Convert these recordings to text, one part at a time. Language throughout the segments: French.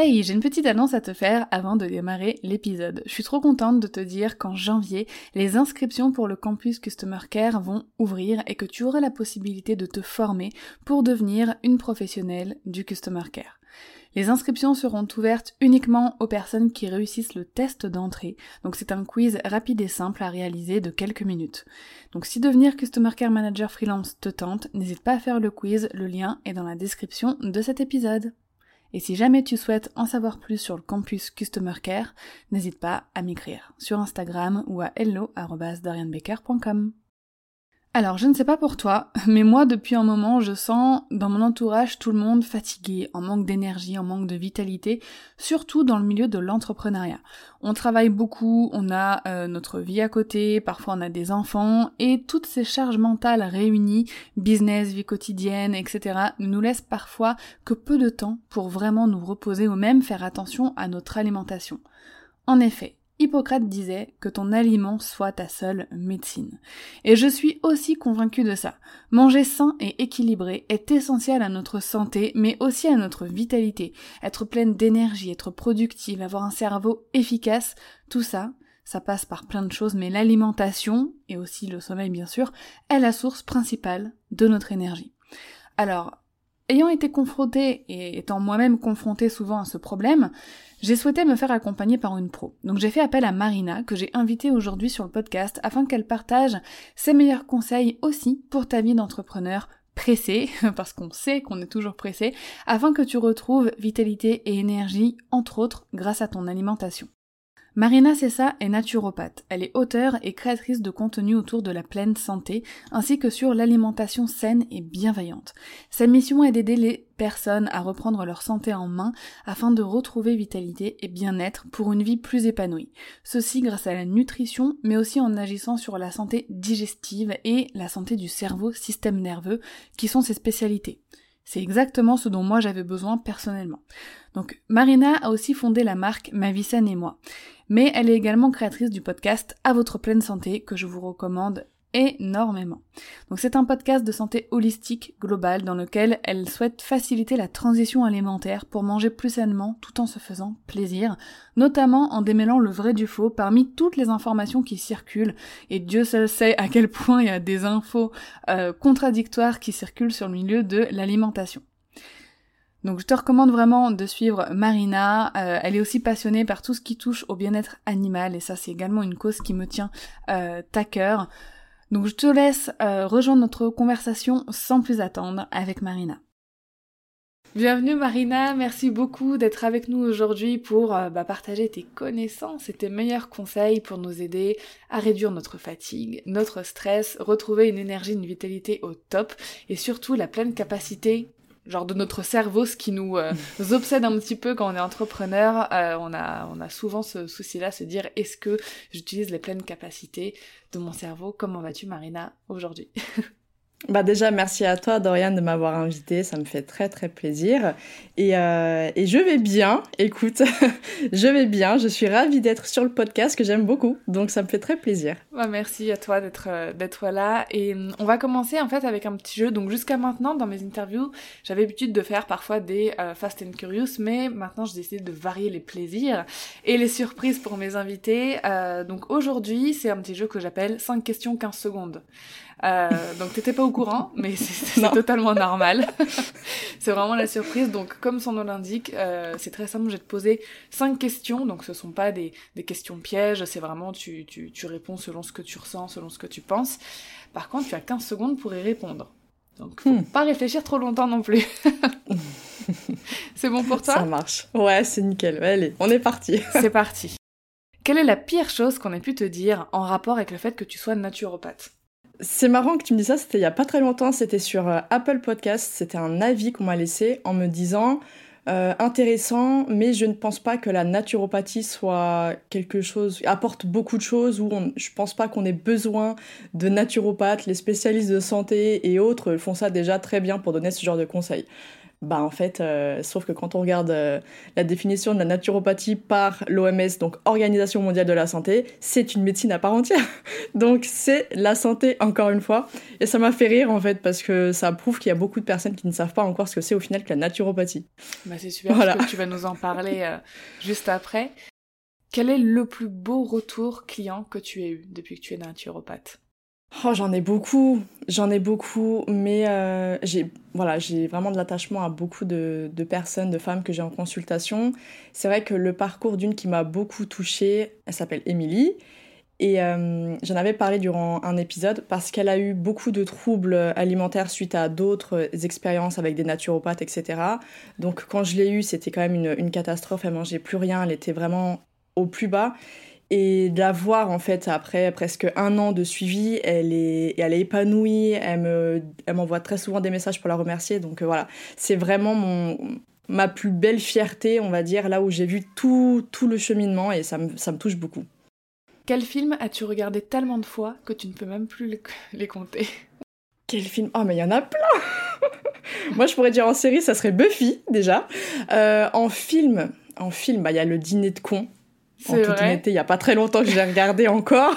Hey, j'ai une petite annonce à te faire avant de démarrer l'épisode. Je suis trop contente de te dire qu'en janvier, les inscriptions pour le campus Customer Care vont ouvrir et que tu auras la possibilité de te former pour devenir une professionnelle du Customer Care. Les inscriptions seront ouvertes uniquement aux personnes qui réussissent le test d'entrée. Donc c'est un quiz rapide et simple à réaliser de quelques minutes. Donc si devenir Customer Care Manager freelance te tente, n'hésite pas à faire le quiz, le lien est dans la description de cet épisode. Et si jamais tu souhaites en savoir plus sur le campus Customer Care, n'hésite pas à m'écrire sur Instagram ou à hello.darianbecker.com. Alors, je ne sais pas pour toi, mais moi, depuis un moment, je sens dans mon entourage tout le monde fatigué, en manque d'énergie, en manque de vitalité, surtout dans le milieu de l'entrepreneuriat. On travaille beaucoup, on a euh, notre vie à côté, parfois on a des enfants, et toutes ces charges mentales réunies, business, vie quotidienne, etc., nous laissent parfois que peu de temps pour vraiment nous reposer ou même faire attention à notre alimentation. En effet, Hippocrate disait que ton aliment soit ta seule médecine. Et je suis aussi convaincue de ça. Manger sain et équilibré est essentiel à notre santé, mais aussi à notre vitalité. Être pleine d'énergie, être productive, avoir un cerveau efficace, tout ça, ça passe par plein de choses, mais l'alimentation, et aussi le sommeil bien sûr, est la source principale de notre énergie. Alors, Ayant été confrontée et étant moi-même confrontée souvent à ce problème, j'ai souhaité me faire accompagner par une pro. Donc j'ai fait appel à Marina, que j'ai invitée aujourd'hui sur le podcast, afin qu'elle partage ses meilleurs conseils aussi pour ta vie d'entrepreneur pressé, parce qu'on sait qu'on est toujours pressé, afin que tu retrouves vitalité et énergie, entre autres, grâce à ton alimentation. Marina Cessa est naturopathe. Elle est auteure et créatrice de contenu autour de la pleine santé, ainsi que sur l'alimentation saine et bienveillante. Sa mission est d'aider les personnes à reprendre leur santé en main afin de retrouver vitalité et bien-être pour une vie plus épanouie. Ceci grâce à la nutrition, mais aussi en agissant sur la santé digestive et la santé du cerveau, système nerveux, qui sont ses spécialités. C'est exactement ce dont moi j'avais besoin personnellement. Donc Marina a aussi fondé la marque Ma vie saine et moi mais elle est également créatrice du podcast À votre pleine santé que je vous recommande énormément. Donc c'est un podcast de santé holistique globale dans lequel elle souhaite faciliter la transition alimentaire pour manger plus sainement tout en se faisant plaisir, notamment en démêlant le vrai du faux parmi toutes les informations qui circulent et Dieu seul sait à quel point il y a des infos euh, contradictoires qui circulent sur le milieu de l'alimentation. Donc je te recommande vraiment de suivre Marina. Euh, elle est aussi passionnée par tout ce qui touche au bien-être animal et ça c'est également une cause qui me tient euh, à cœur. Donc je te laisse euh, rejoindre notre conversation sans plus attendre avec Marina. Bienvenue Marina, merci beaucoup d'être avec nous aujourd'hui pour bah, partager tes connaissances et tes meilleurs conseils pour nous aider à réduire notre fatigue, notre stress, retrouver une énergie, une vitalité au top et surtout la pleine capacité genre de notre cerveau, ce qui nous, euh, obsède un petit peu quand on est entrepreneur. Euh, on, a, on a souvent ce souci-là, se dire est-ce que j'utilise les pleines capacités de mon cerveau? Comment vas-tu Marina aujourd'hui? Bah déjà, merci à toi, Dorian, de m'avoir invité. Ça me fait très, très plaisir. Et, euh, et je vais bien. Écoute, je vais bien. Je suis ravie d'être sur le podcast que j'aime beaucoup. Donc, ça me fait très plaisir. Bah, merci à toi d'être euh, là. Et hum, on va commencer en fait avec un petit jeu. Donc, jusqu'à maintenant, dans mes interviews, j'avais l'habitude de faire parfois des euh, Fast and Curious, mais maintenant, j'ai décidé de varier les plaisirs et les surprises pour mes invités. Donc, aujourd'hui, c'est un petit jeu que j'appelle 5 questions 15 secondes. Euh, donc t'étais pas au courant, mais c'est totalement normal. c'est vraiment la surprise. Donc comme son nom l'indique, euh, c'est très simple. Je vais te poser cinq questions. Donc ce sont pas des, des questions pièges. C'est vraiment tu, tu, tu réponds selon ce que tu ressens, selon ce que tu penses. Par contre, tu as 15 secondes pour y répondre. Donc faut hmm. pas réfléchir trop longtemps non plus. c'est bon pour toi? Ça marche. Ouais, c'est nickel. Allez, on est parti. c'est parti. Quelle est la pire chose qu'on ait pu te dire en rapport avec le fait que tu sois naturopathe? C'est marrant que tu me dis ça, c'était il y a pas très longtemps, c'était sur euh, Apple Podcast, c'était un avis qu'on m'a laissé en me disant euh, intéressant, mais je ne pense pas que la naturopathie soit quelque chose, apporte beaucoup de choses où on, je pense pas qu'on ait besoin de naturopathes, les spécialistes de santé et autres font ça déjà très bien pour donner ce genre de conseils bah en fait, euh, sauf que quand on regarde euh, la définition de la naturopathie par l'OMS, donc Organisation mondiale de la santé, c'est une médecine à part entière. donc c'est la santé encore une fois. Et ça m'a fait rire en fait parce que ça prouve qu'il y a beaucoup de personnes qui ne savent pas encore ce que c'est au final que la naturopathie. Bah c'est super voilà. que tu vas nous en parler euh, juste après. Quel est le plus beau retour client que tu aies eu depuis que tu es naturopathe? Oh, j'en ai beaucoup, j'en ai beaucoup, mais euh, j'ai voilà, j'ai vraiment de l'attachement à beaucoup de, personnes, de femmes que j'ai en consultation. C'est vrai que le parcours d'une qui m'a beaucoup touchée, elle s'appelle Émilie, et euh, j'en avais parlé durant un épisode parce qu'elle a eu beaucoup de troubles alimentaires suite à d'autres expériences avec des naturopathes, etc. Donc quand je l'ai eue, c'était quand même une, une catastrophe, elle mangeait plus rien, elle était vraiment au plus bas. Et de la voir, en fait, après presque un an de suivi, elle est, elle est épanouie, elle, me, elle m'envoie très souvent des messages pour la remercier. Donc euh, voilà, c'est vraiment mon, ma plus belle fierté, on va dire, là où j'ai vu tout, tout le cheminement et ça me, ça me touche beaucoup. Quel film as-tu regardé tellement de fois que tu ne peux même plus les, compter? Quel film? Oh, mais il y en a plein Moi, je pourrais dire en série, ça serait Buffy, déjà. Euh, en film, en film, bah, il y a Le Dîner de cons en toute honnêteté, il n'y a pas très longtemps que j'ai regardé encore.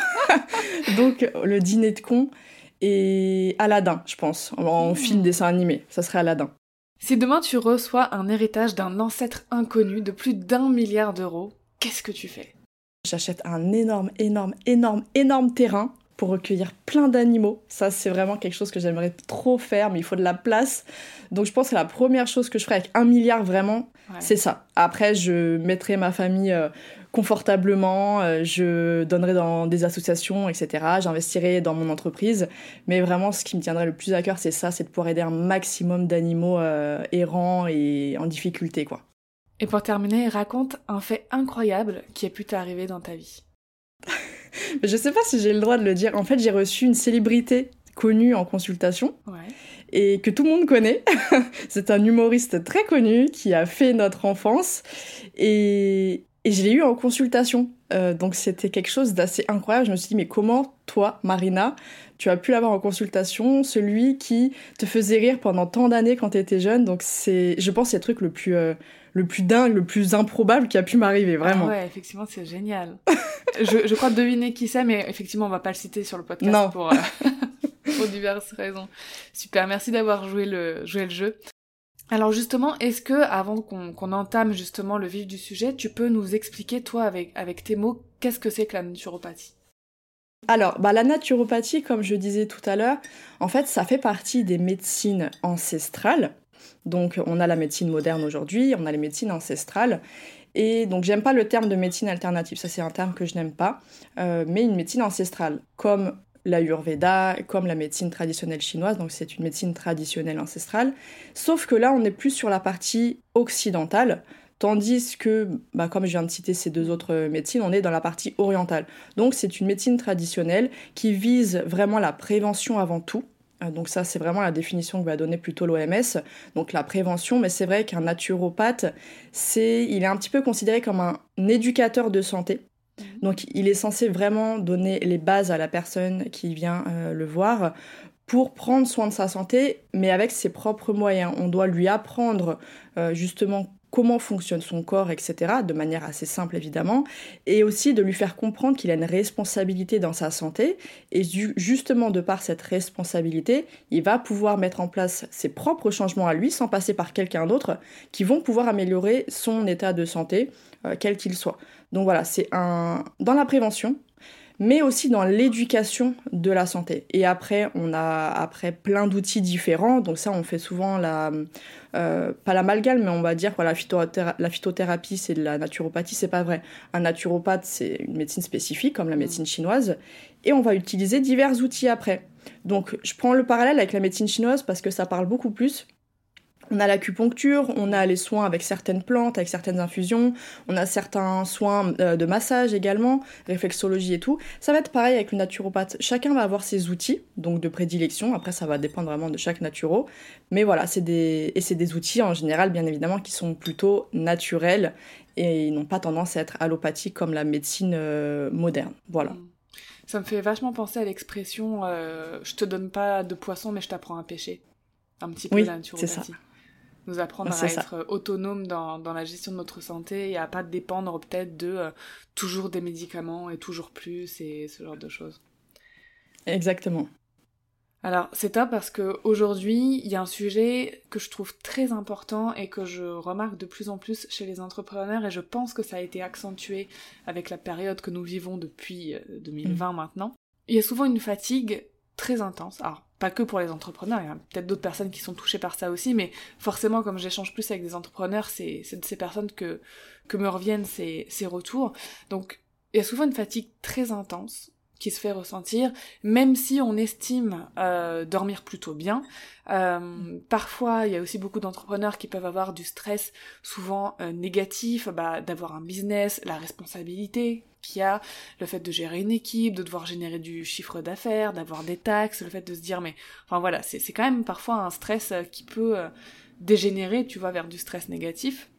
Donc, le dîner de con et Aladdin, je pense, en, hmm. film dessin animé. Ça serait Aladdin. Si demain tu reçois un héritage d'un ancêtre inconnu de plus d'un milliard d'euros, qu'est-ce que tu fais? J'achète un énorme, énorme, énorme, énorme terrain pour recueillir plein d'animaux. Ça, c'est vraiment quelque chose que j'aimerais trop faire, mais il faut de la place. Donc, je pense que la première chose que je ferais avec un milliard, vraiment, c'est ça. Après, je mettrai ma famille euh, confortablement, euh, je donnerai dans des associations, etc. J'investirai dans mon entreprise. Mais vraiment, ce qui me tiendrait le plus à cœur, c'est ça, c'est de pouvoir aider un maximum d'animaux euh, errants et en difficulté, quoi. Et pour terminer, raconte un fait incroyable qui a pu t'arriver dans ta vie. je sais pas si j'ai le droit de le dire. En fait, j'ai reçu une célébrité connue en consultation. Et que tout le monde connaît. c'est un humoriste très connu qui a fait notre enfance. Et, et je l'ai eu en consultation. Euh, donc c'était quelque chose d'assez incroyable. Je me suis dit, mais comment toi, Marina, tu as pu l'avoir en consultation, celui qui te faisait rire pendant tant d'années quand tu étais jeune? Donc c'est, je pense, c'est le truc le plus, euh, le plus dingue, le plus improbable qui a pu m'arriver, vraiment. Ah ouais, effectivement, c'est génial. je, je, crois deviner qui c'est, mais effectivement, on va pas le citer sur le podcast pour, euh, pour diverses raisons. Super, merci d'avoir joué le, joué le jeu. Alors justement, est-ce que, avant qu'on entame justement le vif du sujet, tu peux nous expliquer, toi, avec, tes mots, qu'est-ce que c'est que la naturopathie? Alors, bah, la naturopathie, comme je disais tout à l'heure, en fait, ça fait partie des médecines ancestrales. Donc, on a la médecine moderne aujourd'hui, on a les médecines ancestrales. Et donc, j'aime pas le terme de médecine alternative, ça c'est un terme que je n'aime pas, euh, mais une médecine ancestrale, comme l'Ayurveda, comme la médecine traditionnelle chinoise, donc c'est une médecine traditionnelle ancestrale. Sauf que là, on est plus sur la partie occidentale, tandis que, bah, comme je viens de citer ces deux autres médecines, on est dans la partie orientale. Donc c'est une médecine traditionnelle qui vise vraiment la prévention avant tout. Euh, donc ça, c'est vraiment la définition que va donner plutôt l'OMS. Donc la prévention, mais c'est vrai qu'un naturopathe, c'est, il est un petit peu considéré comme un éducateur de santé. Mhm. Donc il est censé vraiment donner les bases à la personne qui vient euh, le voir pour prendre soin de sa santé, mais avec ses propres moyens. On doit lui apprendre euh, justement comment fonctionne son corps, etc., de manière assez simple évidemment, et aussi de lui faire comprendre qu'il a une responsabilité dans sa santé, et justement de par cette responsabilité, il va pouvoir mettre en place ses propres changements à lui sans passer par quelqu'un d'autre, qui vont pouvoir améliorer son état de santé, euh, quel qu'il soit. Donc voilà, c'est un dans la prévention, mais aussi dans l'éducation de la santé. Et après, on a après plein d'outils différents. Donc ça, on fait souvent la, euh, pas l'amalgame, mais on va dire que la, la phytothérapie, c'est de la naturopathie, c'est pas vrai. Un naturopathe, c'est une médecine spécifique, comme la mm. médecine chinoise. Et on va utiliser divers outils après. Donc je prends le parallèle avec la médecine chinoise parce que ça parle beaucoup plus On a l'acupuncture, on a les soins avec certaines plantes, avec certaines infusions, on a certains soins euh, de massage également, réflexologie et tout. Ça va être pareil avec le naturopathe. Chacun va avoir ses outils, donc de prédilection. Après, ça va dépendre vraiment de chaque naturo. Mais voilà, c'est des... et c'est des outils en général, bien évidemment, qui sont plutôt naturels et ils n'ont pas tendance à être allopathiques comme la médecine euh, moderne. Voilà. Ça me fait vachement penser à l'expression euh, je te donne pas de poisson, mais je t'apprends à pêcher. Un petit peu la naturopathie nous apprendre à être autonome dans, dans, la gestion de notre santé et à pas dépendre peut-être de euh, toujours des médicaments et toujours plus et ce genre de choses. Exactement. Alors c'est top parce que aujourd'hui il y a un sujet que je trouve très important et que je remarque de plus en plus chez les entrepreneurs et je pense que ça a été accentué avec la période que nous vivons depuis 2020 euh, mm. maintenant. Il y a souvent une fatigue très intense. Alors pas que pour les entrepreneurs, il y a peut-être d'autres personnes qui sont touchées par ça aussi, mais forcément, comme j'échange plus avec des entrepreneurs, c'est de ces personnes que, que me reviennent ces, ces retours. Donc, il y a souvent une fatigue très intense qui se fait ressentir, même si on estime euh, dormir plutôt bien. Euh, parfois, il y a aussi beaucoup d'entrepreneurs qui peuvent avoir du stress souvent euh, négatif, bah, d'avoir un business, la responsabilité qu'il y a, le fait de gérer une équipe, de devoir générer du chiffre d'affaires, d'avoir des taxes, le fait de se dire mais, enfin voilà, c'est quand même parfois un stress qui peut dégénérer, tu vois, vers du stress négatif.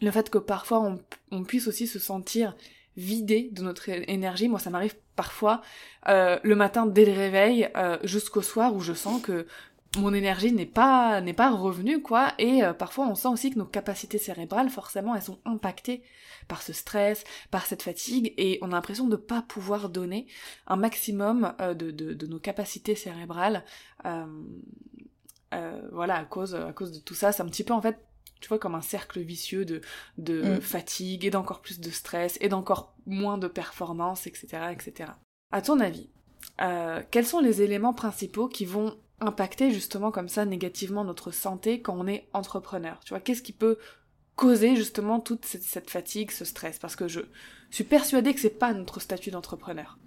Le fait que parfois on, on puisse aussi se sentir vidé de notre énergie. Moi, ça m'arrive parfois euh, le matin dès le réveil euh, jusqu'au soir où je sens que mon énergie n'est pas revenue quoi. Et euh, parfois on sent aussi que nos capacités cérébrales forcément elles sont impactées par ce stress par cette fatigue. Et on a l'impression de ne pas pouvoir donner un maximum de, nos capacités cérébrales voilà à cause à cause de tout ça. C'est un petit peu en fait tu vois, comme un cercle vicieux de, de mm. fatigue et d'encore plus de stress et d'encore moins de performance, etc., etc. À ton avis, euh, quels sont les éléments principaux qui vont impacter justement comme ça négativement notre santé quand on est entrepreneur? Tu vois, qu'est-ce qui peut causer justement toute cette, fatigue, ce stress? Parce que je suis persuadée que c'est pas notre statut d'entrepreneur,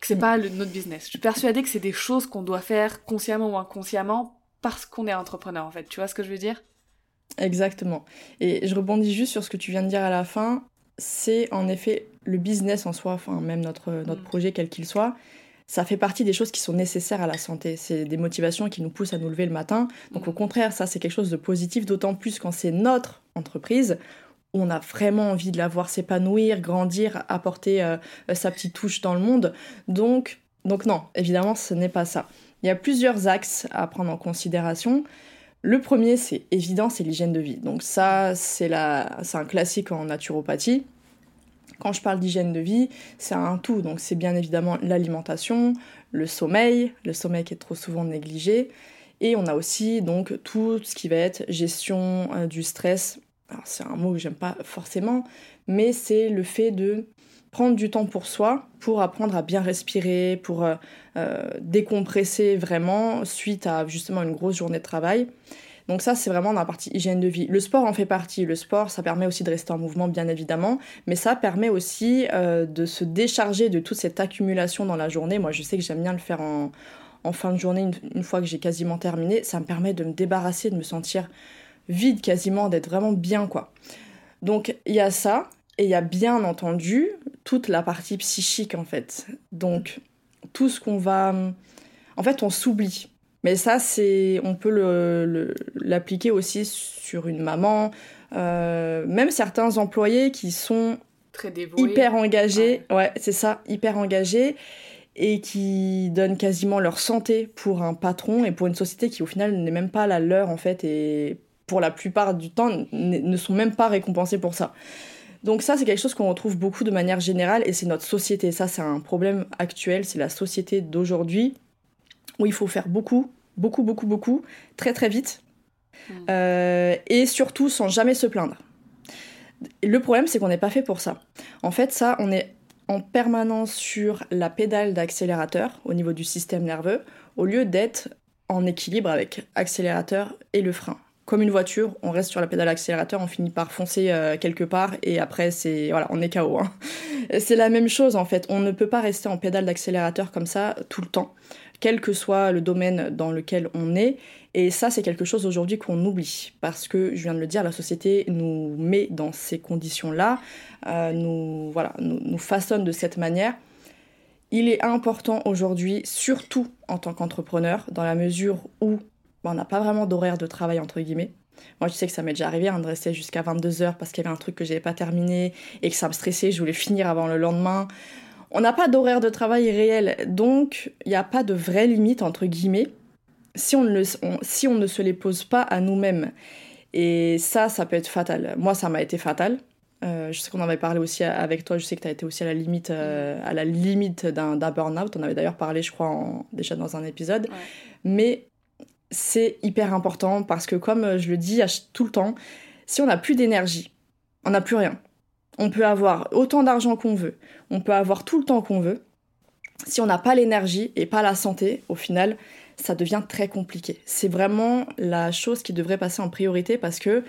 que c'est mm. pas le, notre business. Je suis persuadée que c'est des choses qu'on doit faire consciemment ou inconsciemment parce qu'on est entrepreneur en fait. Tu vois ce que je veux dire? Exactement. Et je rebondis juste sur ce que tu viens de dire à la fin. C'est en effet le business en soi, enfin même notre, notre mm. projet quel qu'il soit, ça fait partie des choses qui sont nécessaires à la santé. C'est des motivations qui nous poussent à nous lever le matin. Donc au contraire, ça c'est quelque chose de positif, d'autant plus quand c'est notre entreprise où on a vraiment envie de la voir s'épanouir, grandir, apporter euh, sa petite touche dans le monde. Donc, donc non, évidemment, ce n'est pas ça. Il y a plusieurs axes à prendre en considération. Le premier, c'est évident, c'est l'hygiène de vie. Donc ça, c'est un classique en naturopathie. Quand je parle d'hygiène de vie, c'est un tout. Donc c'est bien évidemment l'alimentation, le sommeil, le sommeil qui est trop souvent négligé. Et on a aussi donc tout ce qui va être gestion euh, du stress. C'est un mot que j'aime pas forcément, mais c'est le fait de prendre du temps pour soi, pour apprendre à bien respirer, pour euh, euh, décompresser vraiment suite à justement une grosse journée de travail. Donc ça, c'est vraiment dans la partie hygiène de vie. Le sport en fait partie. Le sport, ça permet aussi de rester en mouvement, bien évidemment, mais ça permet aussi euh, de se décharger de toute cette accumulation dans la journée. Moi, je sais que j'aime bien le faire en, fin de journée, une, une fois que j'ai quasiment terminé. Ça me permet de me débarrasser, de me sentir vide quasiment, d'être vraiment bien, quoi. Donc il y a ça, et il y a bien entendu toute la partie psychique en fait. Donc tout ce qu'on va... En fait, on s'oublie. Mais ça, c'est, on peut l'appliquer aussi sur une maman, euh, même certains employés qui sont très hyper engagés. Ouais, c'est ça, hyper engagés et qui donnent quasiment leur santé pour un patron et pour une société qui au final n'est même pas la leur en fait et pour la plupart du temps ne sont même pas récompensés pour ça. Donc ça, c'est quelque chose qu'on retrouve beaucoup de manière générale et c'est notre société. Ça, c'est un problème actuel, c'est la société d'aujourd'hui où il faut faire beaucoup, beaucoup, beaucoup, beaucoup, très très vite hmm. euh, et surtout sans jamais se plaindre. Le problème, c'est qu'on n'est pas fait pour ça. En fait, ça, on est en permanence sur la pédale d'accélérateur au niveau du système nerveux au lieu d'être en équilibre avec accélérateur et le frein comme une voiture, on reste sur la pédale accélérateur, on finit par foncer euh, quelque part et après c'est voilà, on est KO. Hein. C'est la même chose en fait, on ne peut pas rester en pédale d'accélérateur comme ça tout le temps. quel que soit le domaine dans lequel on est. Et ça, c'est quelque chose aujourd'hui qu'on oublie, parce que, je viens de le dire, la société nous met dans ces conditions-là, euh, nous, voilà, nous, façonne de cette manière. Il est important aujourd'hui, surtout en tant qu'entrepreneur, dans la mesure où on n'a pas vraiment d'horaire de travail, entre guillemets. Moi, je sais que ça m'est déjà arrivé hein, de rester jusqu'à 22h parce qu'il y avait un truc que j'avais pas terminé et que ça me stressait, je voulais finir avant le lendemain. On n'a pas d'horaire de travail réel, donc il n'y a pas de vraie limite, entre guillemets si on, ne, si on ne se les pose pas à nous-mêmes. Et ça, ça peut être fatal. Moi, ça m'a été fatal. Euh, je sais qu'on en avait parlé aussi avec toi. Je sais que tu as été aussi à la limite, euh, à la limite d'un, burn-out. On avait d'ailleurs parlé, je crois, déjà dans un épisode. Mais c'est hyper important parce que, comme je le dis tout le temps, si on n'a plus d'énergie, on n'a plus rien. On peut avoir autant d'argent qu'on veut, on peut avoir tout le temps qu'on veut. Si on n'a pas l'énergie et pas la santé, au final, ça devient très compliqué. C'est vraiment la chose qui devrait passer en priorité parce que,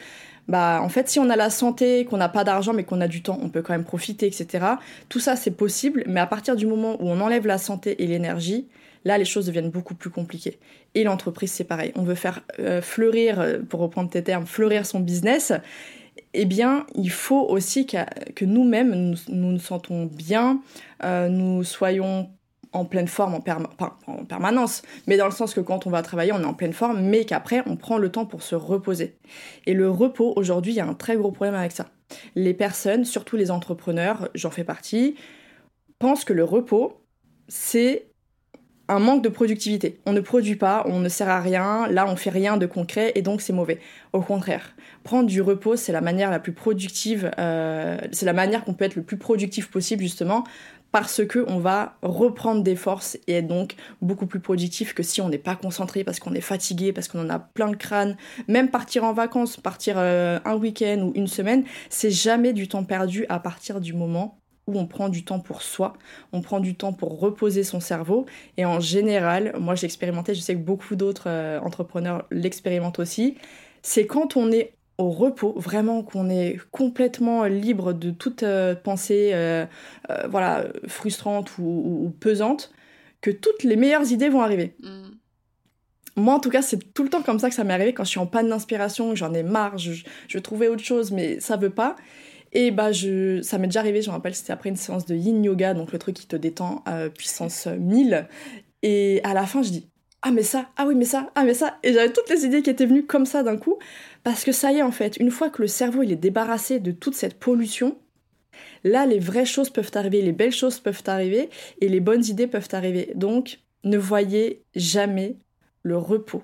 bah, en fait, si on a la santé, qu'on n'a pas d'argent, mais qu'on a du temps, on peut quand même profiter, etc. Tout ça, c'est possible, mais à partir du moment où on enlève la santé et l'énergie, là, les choses deviennent beaucoup plus compliquées. Et l'entreprise, c'est pareil. On veut faire euh, fleurir, euh, pour reprendre tes termes, fleurir son business. Eh bien, il faut aussi que, nous-mêmes, nous, nous sentons bien, euh, nous soyons en pleine forme en, permanence, mais dans le sens que quand on va travailler, on est en pleine forme, mais qu'après, on prend le temps pour se reposer. Et le repos, aujourd'hui, il y a un très gros problème avec ça. Les personnes, surtout les entrepreneurs, j'en fais partie, pensent que le repos, c'est un manque de productivité. On ne produit pas, on ne sert à rien, là on fait rien de concret et donc c'est mauvais. Au contraire, prendre du repos, c'est la manière la plus productive, euh, c'est la manière qu'on peut être le plus productif possible justement parce que on va reprendre des forces et être donc beaucoup plus productif que si on n'est pas concentré parce qu'on est fatigué, parce qu'on en a plein le crâne. Même partir en vacances, partir euh, un week-end ou une semaine, c'est jamais du temps perdu à partir du moment où on prend du temps pour soi, on prend du temps pour reposer son cerveau. Et en général, moi j'ai expérimenté, je sais que beaucoup d'autres euh, entrepreneurs l'expérimentent aussi, c'est quand on est au repos, vraiment qu'on est complètement libre de toute euh, pensée euh, voilà, frustrante ou, pesante, que toutes les meilleures idées vont arriver. Mm. Moi, en tout cas, c'est tout le temps comme ça que ça m'est arrivé quand je suis en panne d'inspiration, j'en ai marre, je, je veux trouver autre chose, mais ça veut pas. Et bah, je, ça m'est déjà arrivé, je me rappelle, c'était après une séance de yin yoga, donc le truc qui te détend à puissance 1000. Et à la fin, je dis ah mais ça, ah oui mais ça, ah mais ça, et j'avais toutes les idées qui étaient venues comme ça d'un coup, parce que ça y est en fait, une fois que le cerveau il est débarrassé de toute cette pollution, là les vraies choses peuvent arriver, les belles choses peuvent arriver, et les bonnes idées peuvent arriver. Donc ne voyez jamais le repos,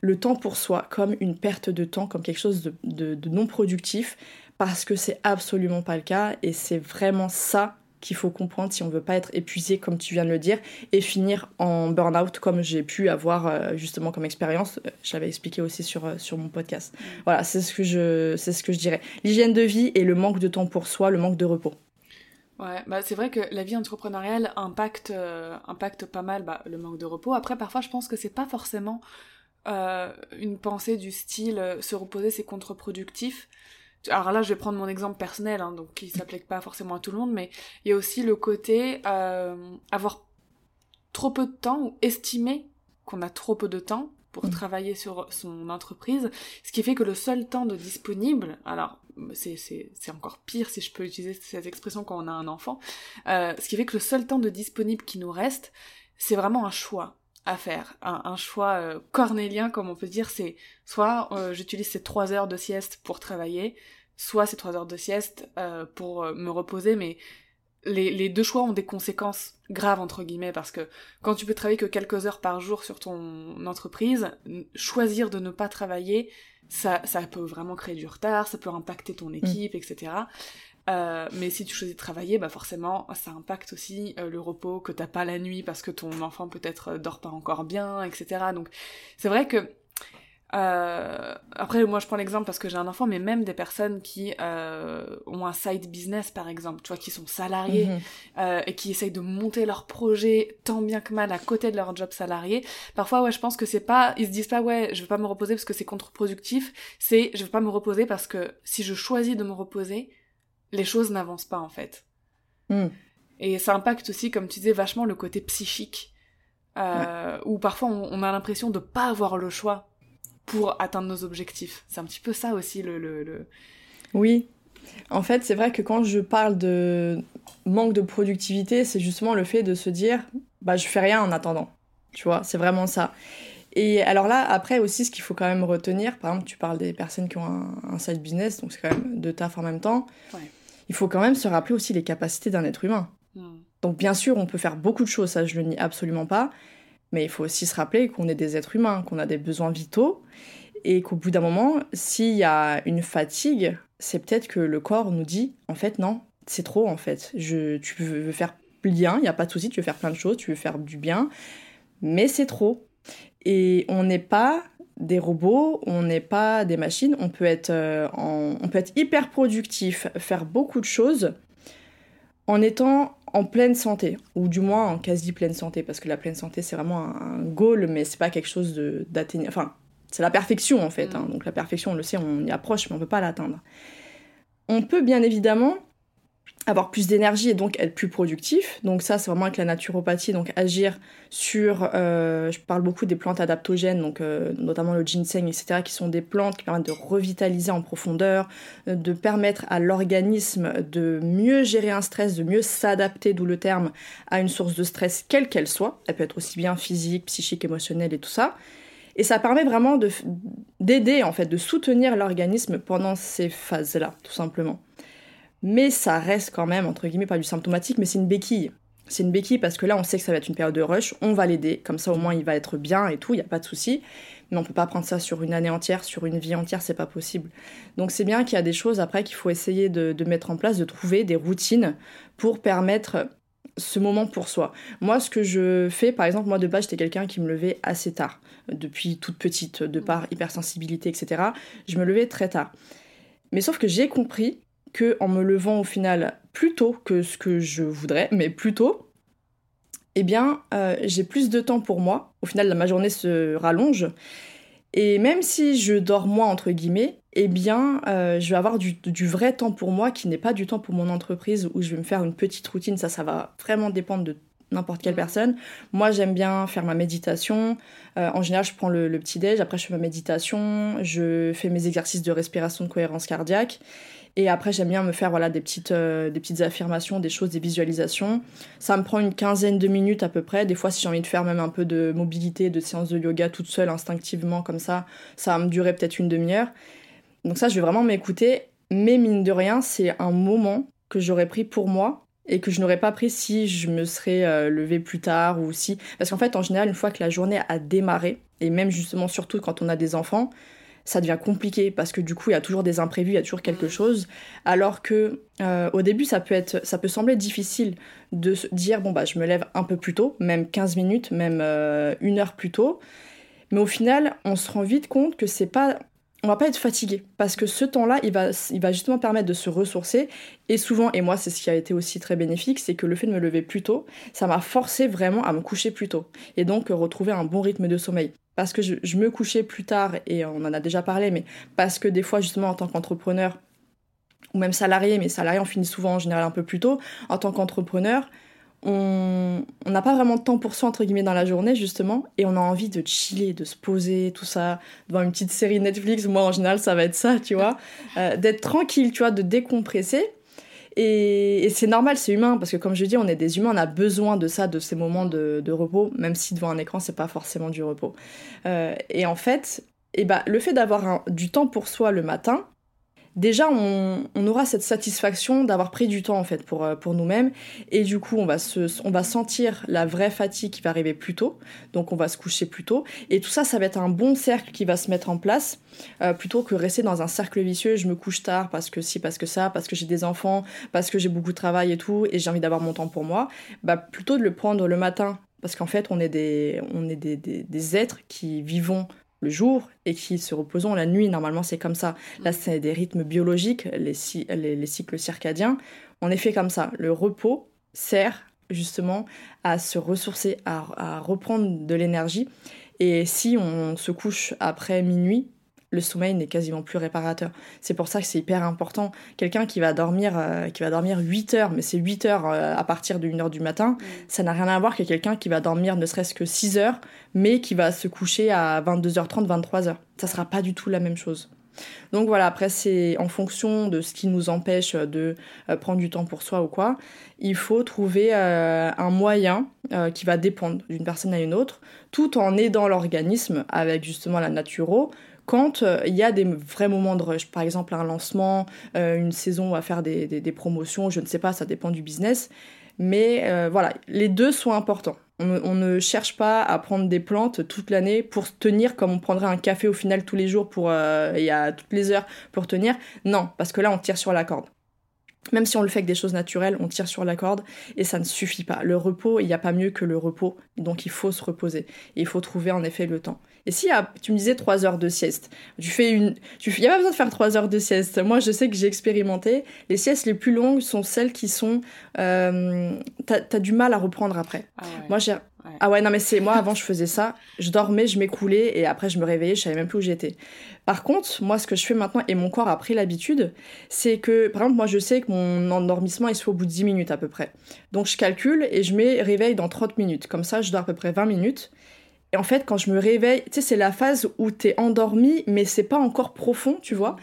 le temps pour soi comme une perte de temps, comme quelque chose de, de non productif, parce que c'est absolument pas le cas, et c'est vraiment ça qu'il faut comprendre si on veut pas être épuisé comme tu viens de le dire et finir en burn-out comme j'ai pu avoir euh, justement comme expérience. Euh, je l'avais expliqué aussi sur, euh, sur mon podcast. Mm. Voilà, c'est ce que je c'est ce que je dirais. L'hygiène de vie et le manque de temps pour soi, le manque de repos. Ouais, bah c'est vrai que la vie entrepreneuriale impacte, impacte pas mal bah, le manque de repos. Après, parfois, je pense que c'est pas forcément une pensée du style se reposer, c'est contre-productif alors là je vais prendre mon exemple personnel hein, donc qui s'applique pas forcément à tout le monde mais il y a aussi le côté euh, avoir trop peu de temps ou estimer qu'on a trop peu de temps pour mm. travailler sur son entreprise, ce qui fait que le seul temps de disponible, alors c'est, encore pire si je peux utiliser cette expression quand on a un enfant, euh, ce qui fait que le seul temps de disponible qui nous reste, c'est vraiment un choix à faire, un, choix euh, cornélien comme on peut dire, c'est soit euh, j'utilise ces trois heures de sieste pour travailler, soit ces trois heures de sieste euh, pour me reposer, mais les, les, deux choix ont des conséquences graves entre guillemets parce que quand tu peux travailler que quelques heures par jour sur ton entreprise, choisir de ne pas travailler, ça, ça peut vraiment créer du retard, ça peut impacter ton mm. équipe, etc. Euh, mais si tu choisis de travailler, bah forcément, ça impacte aussi euh, le repos que t'as pas la nuit parce que ton enfant peut-être euh, dort pas encore bien, etc. Donc c'est vrai que après moi je prends l'exemple parce que j'ai un enfant, mais même des personnes qui ont un side business par exemple, tu vois, qui sont salariés mhm. et qui essayent de monter leur projet tant bien que mal à côté de leur job salarié. Parfois ouais, je pense que c'est pas, ils se disent pas ouais, je veux pas me reposer parce que c'est contre-productif. C'est je veux pas me reposer parce que si je choisis de me reposer les choses n'avancent pas en fait. Hmm. Et ça impacte aussi, comme tu disais, vachement le côté psychique. euh, où parfois on, a l'impression de pas avoir le choix pour atteindre nos objectifs. C'est un petit peu ça aussi le... le... Oui, en fait, c'est vrai que quand je parle de manque de productivité, c'est justement le fait de se dire, bah, je fais rien en attendant. Tu vois, c'est vraiment ça. Et alors là, après aussi, ce qu'il faut quand même retenir, par exemple, tu parles des personnes qui ont un, side business, donc c'est quand même deux taf en même temps. Il faut quand même se rappeler aussi les capacités d'un être humain. Hmm. Donc bien sûr, on peut faire beaucoup de choses, ça je le nie absolument pas, mais il faut aussi se rappeler qu'on est des êtres humains, qu'on a des besoins vitaux, et qu'au bout d'un moment, s'il y a une fatigue, c'est peut-être que le corps nous dit, en fait, non, c'est trop en fait. Je, tu veux faire bien, il n'y a pas de souci, tu veux faire plein de choses, tu veux faire du bien, mais c'est trop. Et on n'est pas des robots, on n'est pas des machines, on peut, être, euh, on peut être hyper productif, faire beaucoup de choses en étant en pleine santé, ou du moins en quasi pleine santé, parce que la pleine santé c'est vraiment un, goal, mais c'est pas quelque chose d'atteignable. Enfin, c'est la perfection en fait, hein. mm. donc la perfection on le sait, on y approche, mais on peut pas l'atteindre. On peut bien évidemment avoir plus d'énergie et donc être plus productif. Donc ça, c'est vraiment avec la naturopathie, donc agir sur, euh, je parle beaucoup des plantes adaptogènes, donc euh, notamment le ginseng, etc., qui sont des plantes qui permettent de revitaliser en profondeur, euh, de permettre à l'organisme de mieux gérer un stress, de mieux s'adapter, d'où le terme, à une source de stress quelle qu'elle soit. Elle peut être aussi bien physique, psychique, émotionnelle et tout ça. Et ça permet vraiment d'aider, en fait, de soutenir l'organisme pendant ces phases-là, tout simplement mais ça reste quand même, entre guillemets, pas du symptomatique, mais c'est une béquille. C'est une béquille parce que là, on sait que ça va être une période de rush, on va l'aider, comme ça au moins il va être bien et tout, il n'y a pas de souci. Mais on peut pas prendre ça sur une année entière, sur une vie entière, c'est pas possible. Donc c'est bien qu'il y a des choses après qu'il faut essayer de, mettre en place, de trouver des routines pour permettre ce moment pour soi. Moi, ce que je fais, par exemple, moi de base, j'étais quelqu'un qui me levait assez tard, depuis toute petite, de par hypersensibilité, etc. Je me levais très tard. Mais sauf que j'ai compris que en me levant au final plus tôt que ce que je voudrais, mais plus tôt, eh bien, euh, j'ai plus de temps pour moi. Au final, ma journée se rallonge. Et même si je dors moins, entre guillemets, eh bien, euh, je vais avoir du, vrai temps pour moi qui n'est pas du temps pour mon entreprise où je vais me faire une petite routine. Ça, ça va vraiment dépendre de n'importe quelle personne. Moi, j'aime bien faire ma méditation. Euh, en général, je prends le, le petit-déj, après je fais ma méditation, je fais mes exercices de respiration de cohérence cardiaque. Et après, j'aime bien me faire voilà, des, petites, euh, des petites affirmations, des choses, des visualisations. Ça me prend une quinzaine de minutes à peu près. Des fois, si j'ai envie de faire même un peu de mobilité, de séance de yoga toute seule, instinctivement, comme ça, ça va me durer peut-être une demi-heure. Donc ça, je vais vraiment m'écouter. Mais mine de rien, c'est un moment que j'aurais pris pour moi et que je n'aurais pas pris si je me serais euh, levée plus tard ou si... Parce qu'en fait, en général, une fois que la journée a démarré, et même justement surtout quand on a des enfants, ça devient compliqué parce que du coup il y a toujours des imprévus, il y a toujours quelque mm. chose. Alors que euh, au début ça peut être, ça peut sembler difficile de se dire bon bah je me lève un peu plus tôt, même 15 minutes, même euh, une heure plus tôt. Mais au final on se rend vite compte que c'est pas on va pas être fatigué parce que ce temps-là, il va, il va justement permettre de se ressourcer. Et souvent, et moi, c'est ce qui a été aussi très bénéfique, c'est que le fait de me lever plus tôt, ça m'a forcé vraiment à me coucher plus tôt et donc retrouver un bon rythme de sommeil parce que je, me couchais plus tard, et on en a déjà parlé, mais parce que des fois, justement, en tant qu'entrepreneur, ou même salarié, mais salarié, on finit souvent en général un peu plus tôt, en tant qu'entrepreneur, on n'a pas vraiment de temps pour soi, entre guillemets, dans la journée, justement, et on a envie de chiller, de se poser, tout ça, devant une petite série Netflix, moi, en général, ça va être ça, tu vois, euh, d'être tranquille, tu vois, de décompresser, et, c'est normal, c'est humain, parce que comme je dis, on est des humains, on a besoin de ça, de ces moments de, repos, même si devant un écran, c'est pas forcément du repos. Euh, et en fait, eh ben, le fait d'avoir du temps pour soi le matin, déjà on, aura cette satisfaction d'avoir pris du temps en fait pour, euh, pour nous-mêmes. Et du coup on va, on va sentir la vraie fatigue qui va arriver plus tôt. Donc on va se coucher plus tôt. Et tout ça ça va être un bon cercle qui va se mettre en place euh, plutôt que rester dans un cercle vicieux. Je me couche tard parce que si parce que ça parce que j'ai des enfants parce que j'ai beaucoup de travail et tout et j'ai envie d'avoir mon temps pour moi. Bah plutôt de le prendre le matin. Parce qu'en fait on est des on est des, des êtres qui vivons le jour et qui se reposent la nuit. Normalement, c'est comme ça. Là, mm. c'est des rythmes biologiques, les, les, cycles circadiens. On est fait comme ça. Le repos sert justement à se ressourcer, à, reprendre de l'énergie. Et si on se couche après minuit, le sommeil n'est quasiment plus réparateur. C'est pour ça que c'est hyper important. Quelqu'un qui va dormir euh, qui va dormir 8 heures, mais c'est 8 heures euh, à partir de 1 heure du matin, mm. ça n'a rien à voir que quelqu'un qui va dormir ne serait-ce que 6 heures, mais qui va se coucher à 22h30, 23h. Ça sera pas du tout la même chose. Donc voilà, après c'est en fonction de ce qui nous empêche de euh, prendre du temps pour soi ou quoi, il faut trouver un moyen qui va dépendre d'une personne à une autre, tout en aidant l'organisme avec justement la naturo quand euh, il y a des vrais moments de rush, par exemple un lancement, euh, une saison à faire des, promotions, je ne sais pas, ça dépend du business. Mais euh, voilà, les deux sont importants. On, ne cherche pas à prendre des plantes toute l'année pour tenir comme on prendrait un café au final tous les jours pour, et à toutes les heures pour tenir. Non, parce que là on tire sur la corde. Même si on le fait avec des choses naturelles, on tire sur la corde et ça ne suffit pas. Le repos, il n'y a pas mieux que le repos, donc il faut se reposer. Et il faut trouver en effet le temps. Et si tu me disais 3 heures de sieste, tu fais une. Il n'y a pas besoin de faire 3 heures de sieste. Moi, je sais que j'ai expérimenté. Les siestes les plus longues sont celles qui sont. Euh, T'as as du mal à reprendre après. Ah Moi, j'ai. Ah ouais, non, mais c'est. Moi, avant, je faisais ça. Je dormais, je m'écoulais et après, je me réveillais, je savais même plus où j'étais. Par contre, moi, ce que je fais maintenant, et mon corps a pris l'habitude, c'est que, par exemple, moi, je sais que mon endormissement, il se fait au bout de 10 minutes à peu près. Donc, je calcule et je mets réveil dans 30 minutes. Comme ça, je dors à peu près 20 minutes. Et en fait, quand je me réveille, tu sais, c'est la phase où t'es endormi, mais c'est pas encore profond, tu vois.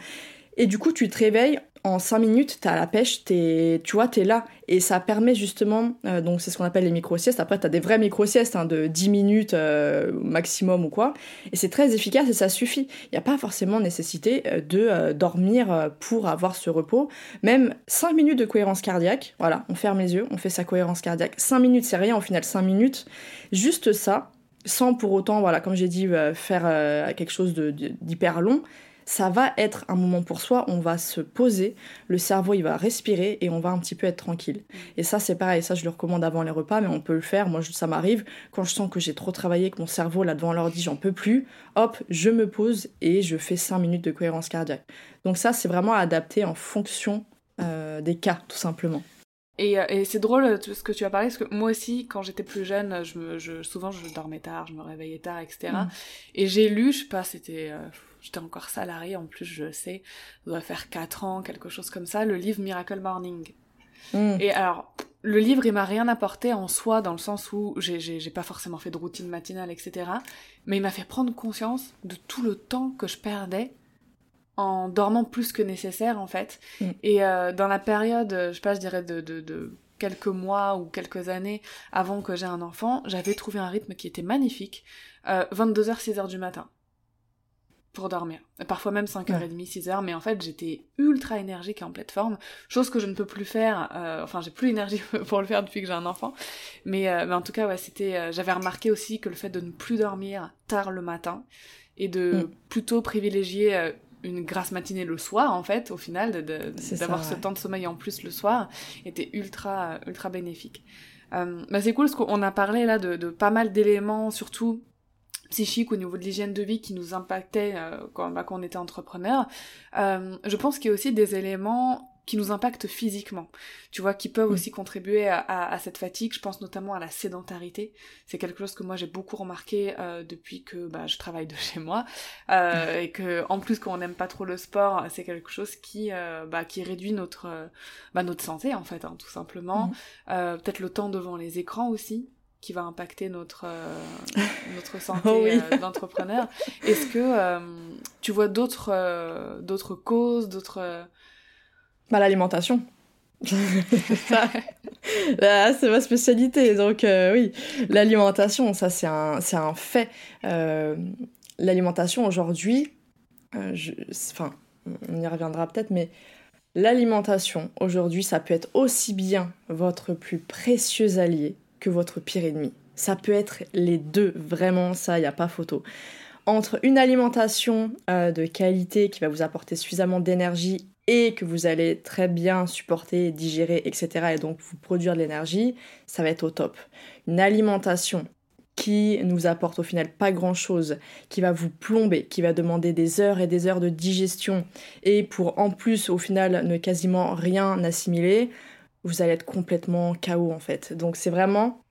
Et du coup, tu te réveilles, en 5 minutes, t'as la pêche, es, tu vois, t'es là. Et ça permet justement, euh, donc c'est ce qu'on appelle les micro-siestes. Après, t'as des vraies micro-siestes hein, de 10 minutes euh, maximum ou quoi. Et c'est très efficace et ça suffit. Il n'y a pas forcément nécessité euh, de dormir pour avoir ce repos. Même 5 minutes de cohérence cardiaque, voilà, on ferme les yeux, on fait sa cohérence cardiaque. 5 minutes, c'est rien, au final, 5 minutes. Juste ça, sans pour autant, voilà, comme j'ai dit, euh, faire euh, quelque chose d'hyper long, ça va être un moment pour soi, on va se poser, le cerveau il va respirer et on va un petit peu être tranquille. Et ça c'est pareil, ça je le recommande avant les repas, mais on peut le faire, moi ça m'arrive, quand je sens que j'ai trop travaillé, que mon cerveau là devant l'ordi j'en peux plus, hop, je me pose et je fais 5 minutes de cohérence cardiaque. Donc ça c'est vraiment adapté en fonction euh, des cas tout simplement. Euh, et, c'est drôle euh, ce que tu as parlé, parce que moi aussi, quand j'étais plus jeune, je souvent je dormais tard, je me réveillais tard, etc. Mm. Et j'ai lu, je sais pas, c'était... Euh, j'étais encore salariée, en plus, je sais, ça doit faire 4 ans, quelque chose comme ça, le livre Miracle Morning. Mm. Et alors, le livre, il m'a rien apporté en soi, dans le sens où j'ai pas forcément fait de routine matinale, etc. Mais il m'a fait prendre conscience de tout le temps que je perdais en dormant plus que nécessaire en fait. Mm. Et euh, dans la période, je sais pas, je dirais de, de, quelques mois ou quelques années avant que j'ai un enfant, j'avais trouvé un rythme qui était magnifique. 22h, euh, 6h du matin pour dormir. Parfois même 5h30, 6h, mais en fait j'étais ultra énergique et en pleine forme, chose que je ne peux plus faire, euh, enfin j'ai plus l'énergie pour le faire depuis que j'ai un enfant, mais, mais en tout cas ouais, c'était, j'avais remarqué aussi que le fait de ne plus dormir tard le matin et de mm. plutôt privilégier une grasse matinée le soir en fait au final d'avoir ce temps de sommeil en plus le soir était ultra ultra bénéfique. Euh, bah c'est cool parce qu'on a parlé là de, de pas mal d'éléments surtout psychiques au niveau de l'hygiène de vie qui nous impactaient euh, quand, bah, quand on était entrepreneur. Euh, je pense qu'il y a aussi des éléments qui nous impactent physiquement, tu vois, qui peuvent mm. aussi contribuer à, cette fatigue. Je pense notamment à la sédentarité. C'est quelque chose que moi j'ai beaucoup remarqué euh, depuis que bah, je travaille de chez moi euh, et que en plus quand on n'aime pas trop le sport, c'est quelque chose qui euh, bah, qui réduit notre bah, notre santé en fait, hein, tout simplement. Mm. Peut-être le temps devant les écrans aussi qui va impacter notre notre santé oh d'entrepreneur. Est-ce que tu vois d'autres d'autres causes, d'autres bah, l'alimentation. C'est ma spécialité, donc euh, oui, l'alimentation, ça c'est un, un fait. Euh, l'alimentation aujourd'hui, euh, enfin, on y reviendra peut-être, mais l'alimentation aujourd'hui, ça peut être aussi bien votre plus précieux allié que votre pire ennemi. Ça peut être les deux, vraiment, ça, il n'y a pas photo entre une alimentation de qualité qui va vous apporter suffisamment d'énergie et que vous allez très bien supporter, digérer, etc. et donc vous produire de l'énergie, ça va être au top. Une alimentation qui nous apporte au final pas grand chose, qui va vous plomber, qui va demander des heures et des heures de digestion et pour en plus au final ne quasiment rien assimiler, vous allez être complètement KO en fait. Donc c'est vraiment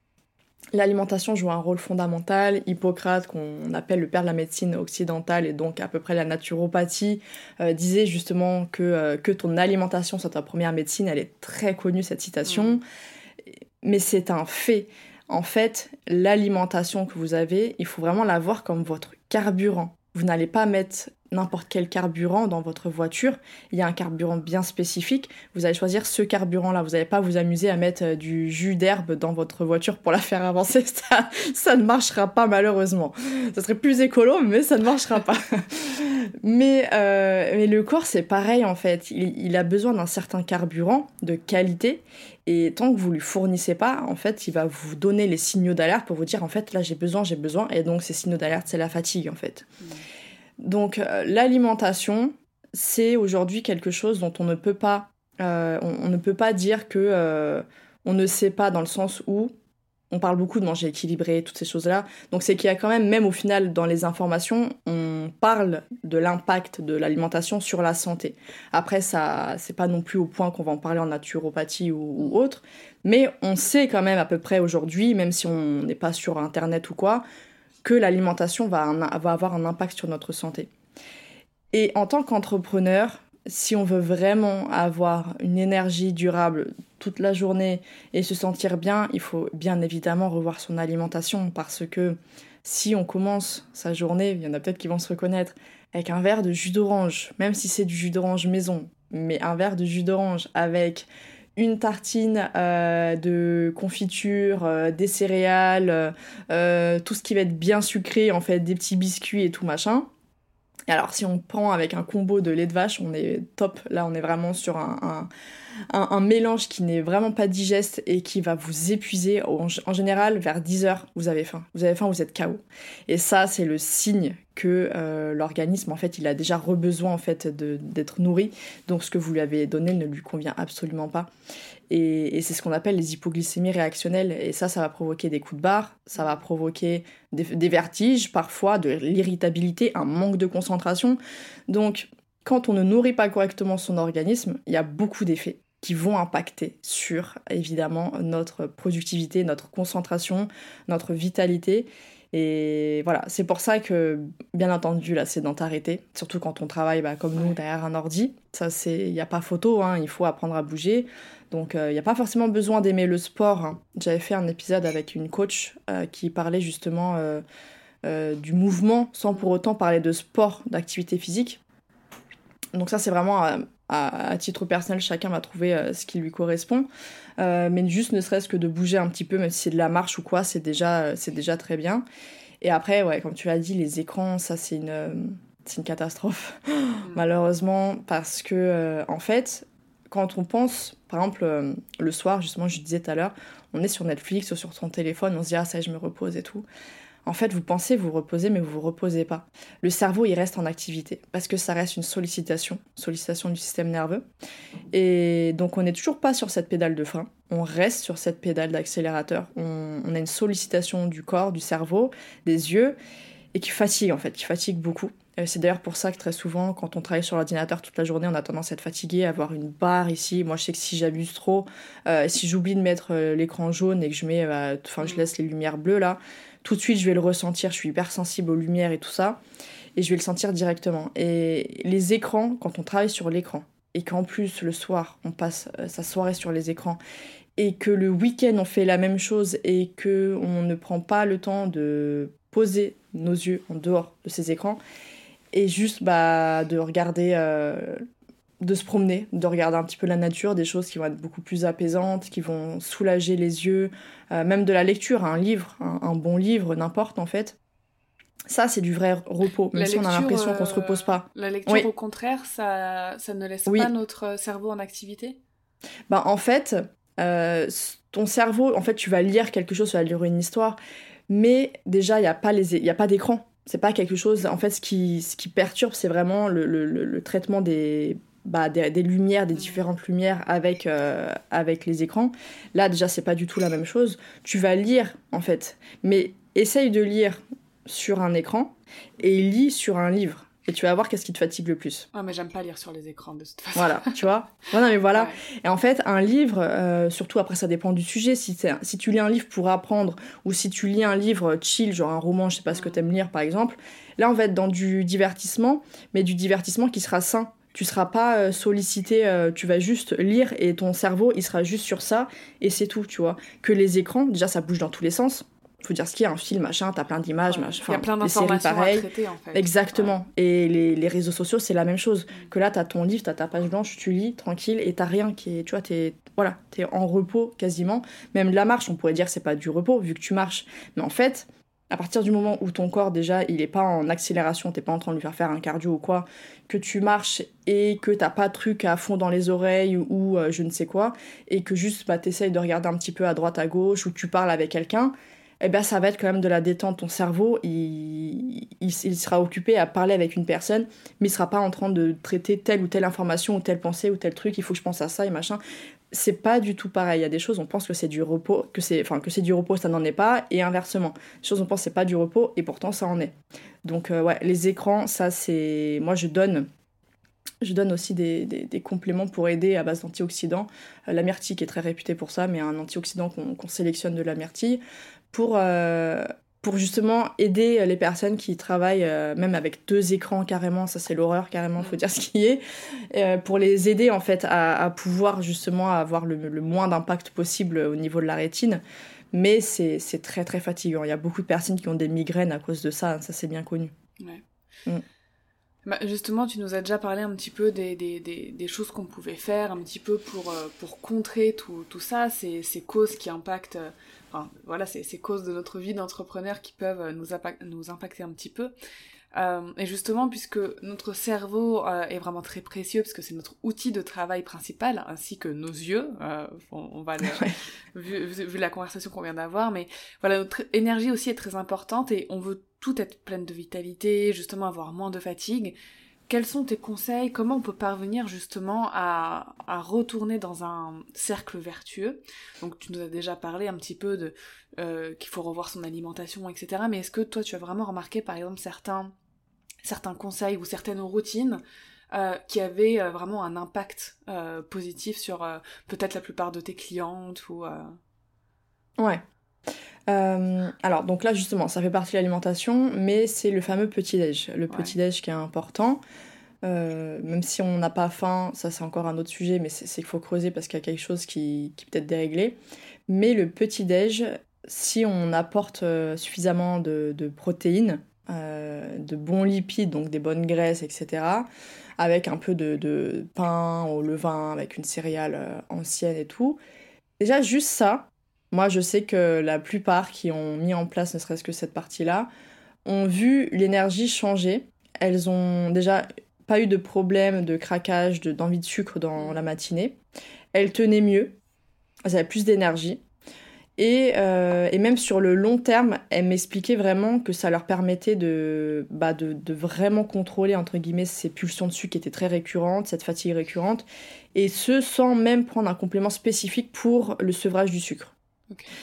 L'alimentation joue un rôle fondamental. Hippocrate, qu'on appelle le père de la médecine occidentale et donc à peu près la naturopathie, euh, disait justement que, euh, que ton alimentation soit ta première médecine. Elle est très connue, cette citation. Mm. Mais c'est un fait. En fait, l'alimentation que vous avez, il faut vraiment la voir comme votre carburant. Vous n'allez pas mettre n'importe quel carburant dans votre voiture. Il y a un carburant bien spécifique. Vous allez choisir ce carburant-là. Vous n'allez pas vous amuser à mettre euh, du jus d'herbe dans votre voiture pour la faire avancer. Ça, ça ne marchera pas malheureusement. Ça serait plus écolo, mais ça ne marchera pas. mais, euh, mais le corps, c'est pareil en fait. Il, a besoin d'un certain carburant de qualité. Et tant que vous lui fournissez pas, en fait, il va vous donner les signaux d'alerte pour vous dire en fait là j'ai besoin, j'ai besoin. Et donc ces signaux d'alerte, c'est la fatigue en fait. Mmh. Donc euh, l'alimentation, c'est aujourd'hui quelque chose dont on ne peut pas, euh, on, ne peut pas dire que euh, on ne sait pas dans le sens où on parle beaucoup de manger équilibré, toutes ces choses-là. Donc c'est qu'il y a quand même, même au final, dans les informations, on parle de l'impact de l'alimentation sur la santé. Après, ça, c'est pas non plus au point qu'on va en parler en naturopathie ou, ou, autre, mais on sait quand même à peu près aujourd'hui, même si on n'est pas sur Internet ou quoi, que l'alimentation va, avoir un impact sur notre santé. Et en tant qu'entrepreneur, si on veut vraiment avoir une énergie durable toute la journée et se sentir bien, il faut bien évidemment revoir son alimentation parce que si on commence sa journée, il y en a peut-être qui vont se reconnaître, avec un verre de jus d'orange, même si c'est du jus d'orange maison, mais un verre de jus d'orange avec une tartine euh, de confiture, euh, des céréales, euh, tout ce qui va être bien sucré, en fait, des petits biscuits et tout machin. Alors si on prend avec un combo de lait de vache, on est top. Là, on est vraiment sur un, un, mélange qui n'est vraiment pas digeste et qui va vous épuiser. En, général, vers 10 heures, vous avez faim. Vous avez faim, vous êtes KO. Et ça, c'est le signe que euh, l'organisme, en fait, il a déjà besoin en fait d'être nourri. Donc, ce que vous lui avez donné ne lui convient absolument pas. Et, c'est ce qu'on appelle les hypoglycémies réactionnelles. Et ça, ça va provoquer des coups de barre, ça va provoquer des vertiges, parfois de l'irritabilité, un manque de concentration. Donc, quand on ne nourrit pas correctement son organisme, il y a beaucoup d'effets qui vont impacter sur évidemment notre productivité, notre concentration, notre vitalité. Et voilà, c'est pour ça que, bien entendu, la sédentarité, surtout quand on travaille bah, comme nous derrière un ordi, ça c'est, il n'y a pas photo, hein, il faut apprendre à bouger. Donc euh, il n'y a pas forcément besoin d'aimer le sport. Hein. J'avais fait un épisode avec une coach euh, qui parlait justement euh, du mouvement sans pour autant parler de sport, d'activité physique. Donc ça c'est vraiment à, titre personnel, chacun va trouver euh, ce qui lui correspond. Euh, mais juste ne serait-ce que de bouger un petit peu, même si c'est de la marche ou quoi, c'est déjà, euh, c'est déjà très bien. Et après, ouais, comme tu l'as dit, les écrans, ça c'est une, c'est une catastrophe, malheureusement, parce que en fait, quand on pense, par exemple, le soir, justement, je disais tout à l'heure, on est sur Netflix ou sur son téléphone, on se dit ah ça, je me repose et tout en fait, vous pensez vous reposer, mais vous vous reposez pas. Le cerveau, il reste en activité parce que ça reste une sollicitation, sollicitation du système nerveux. Et donc, on n'est toujours pas sur cette pédale de frein. On reste sur cette pédale d'accélérateur. On, a une sollicitation du corps, du cerveau, des yeux, et qui fatigue en fait, qui fatigue beaucoup. C'est d'ailleurs pour ça que très souvent, quand on travaille sur l'ordinateur toute la journée, on a tendance à être fatigué, à avoir une barre ici. Moi, je sais que si j'abuse trop, euh, si j'oublie de mettre euh, l'écran jaune et que je mets, euh, je laisse les lumières bleues là, tout de suite, je vais le ressentir. Je suis hyper sensible aux lumières et tout ça. Et je vais le sentir directement. Et les écrans, quand on travaille sur l'écran, et qu'en plus, le soir, on passe euh, sa soirée sur les écrans, et que le week-end, on fait la même chose, et que on ne prend pas le temps de poser nos yeux en dehors de ces écrans, et juste bah, de regarder euh, de se promener, de regarder un petit peu la nature, des choses qui vont être beaucoup plus apaisantes, qui vont soulager les yeux, euh, même de la lecture, un livre, un, bon livre, n'importe en fait. Ça, c'est du vrai repos, même si on a l'impression qu'on se repose pas. Euh, la lecture, au contraire, ça, ça ne laisse pas notre cerveau en activité? Bah, En fait, euh, ton cerveau, en fait, tu vas lire quelque chose, tu vas lire une histoire, mais déjà, il n'y a pas, les... a pas d'écran. C'est pas quelque chose, en fait, ce qui, ce qui perturbe, c'est vraiment le, le, le, traitement des bah, des, lumières, des différentes lumières avec, euh, avec les écrans. Là, déjà, c'est pas du tout la même chose. Tu vas lire, en fait, mais essaye de lire sur un écran et lis sur un livre. et tu vas voir qu'est-ce qui te fatigue le plus. Ah, mais j'aime pas lire sur les écrans de toute façon. Voilà, tu vois. non, mais voilà. Et en fait, un livre, euh, surtout après, ça dépend du sujet. Si, si tu lis un livre pour apprendre ou si tu lis un livre chill, genre un roman, je sais pas ce que t'aimes lire par exemple, là on va être dans du divertissement, mais du divertissement qui sera sain. Tu seras pas euh, sollicité, euh, tu vas juste lire et ton cerveau il sera juste sur ça et c'est tout, tu vois. Que les écrans, déjà ça bouge dans tous les sens faut dire ce qu'il y a, un film, machin, t'as plein d'images, machin. Il y a plein d'informations à traiter, en fait. Exactement. Et les, les, réseaux sociaux, c'est la même chose. Mm. Que là, t'as ton livre, t'as ta page blanche, tu lis, tranquille, et t'as rien qui est, tu vois, t'es, voilà, t'es en repos quasiment. Même la marche, on pourrait dire c'est pas du repos, vu que tu marches. Mais en fait, à partir du moment où ton corps, déjà, il est pas en accélération, t'es pas en train de lui faire faire un cardio ou quoi, que tu marches et que t'as pas de truc à fond dans les oreilles ou, euh, je ne sais quoi, et que juste, bah, t'essayes de regarder un petit peu à droite, à gauche, ou tu parles avec quelqu'un, eh ben ça va être quand même de la détente. Ton cerveau, il, il, sera occupé à parler avec une personne, mais il sera pas en train de traiter telle ou telle information ou telle pensée ou tel truc. Il faut que je pense à ça et machin. C'est pas du tout pareil. Il y a des choses, on pense que c'est du repos, que c'est, enfin que c'est du repos, ça n'en est pas, et inversement. Des choses, on pense que c'est pas du repos, et pourtant ça en est. Donc euh, ouais, les écrans, ça c'est, moi je donne je donne aussi des, des, compléments pour aider à base d'antioxydants. Euh, la myrtille qui est très réputée pour ça, mais un antioxydant qu'on sélectionne de la myrtille pour, euh, pour justement aider les personnes qui travaillent euh, même avec deux écrans carrément, ça c'est l'horreur carrément, faut dire ce qui est, euh, pour les aider en fait à, pouvoir justement avoir le, moins d'impact possible au niveau de la rétine. Mais c'est très très fatigant. Il y a beaucoup de personnes qui ont des migraines à cause de ça, ça c'est bien connu. Ouais. Mm. Bah, justement, tu nous as déjà parlé un petit peu des, des, des, choses qu'on pouvait faire, un petit peu pour, pour contrer tout, tout ça, ces, ces causes qui impactent voilà, c'est ces causes de notre vie d'entrepreneur qui peuvent nous, nous impacter un petit peu. Euh, et justement, puisque notre cerveau euh, est vraiment très précieux, puisque c'est notre outil de travail principal, ainsi que nos yeux, euh, on, va vu, vu, la conversation qu'on vient d'avoir, mais voilà, notre énergie aussi est très importante et on veut tout être pleine de vitalité, justement avoir moins de fatigue. Quels sont tes conseils? Comment on peut parvenir justement à, retourner dans un cercle vertueux? Donc tu nous as déjà parlé un petit peu de euh, qu'il faut revoir son alimentation, etc. Mais est-ce que toi tu as vraiment remarqué par exemple certains, conseils ou certaines routines euh, qui avaient euh, vraiment un impact positif sur peut-être la plupart de tes clientes ou Ouais. Alors, donc là, justement, ça fait partie de l'alimentation, mais c'est le fameux petit-déj. Le petit-déj qui est important. Euh, même si on n'a pas faim, ça c'est encore un autre sujet, mais c'est qu'il faut creuser parce qu'il y a quelque chose qui, qui peut être déréglé. Mais le petit-déj, si on apporte euh, suffisamment de, de protéines, euh, de bons lipides, donc des bonnes graisses, etc., avec un peu de, de pain au levain, avec une céréale ancienne et tout, déjà juste ça, moi je sais que la plupart qui ont mis en place ne serait-ce que cette partie-là, ont vu l'énergie changer. Elles ont déjà pas eu de problème de craquage, d'envie de, sucre dans la matinée. Elle tenait mieux, elle avait plus d'énergie. Et, euh, même sur le long terme, elle m'expliquait vraiment que ça leur permettait bah de, de, vraiment contrôler, entre guillemets, ces pulsions de sucre qui étaient très récurrentes, cette fatigue récurrente, et ce sans même prendre un complément spécifique pour le sevrage du sucre.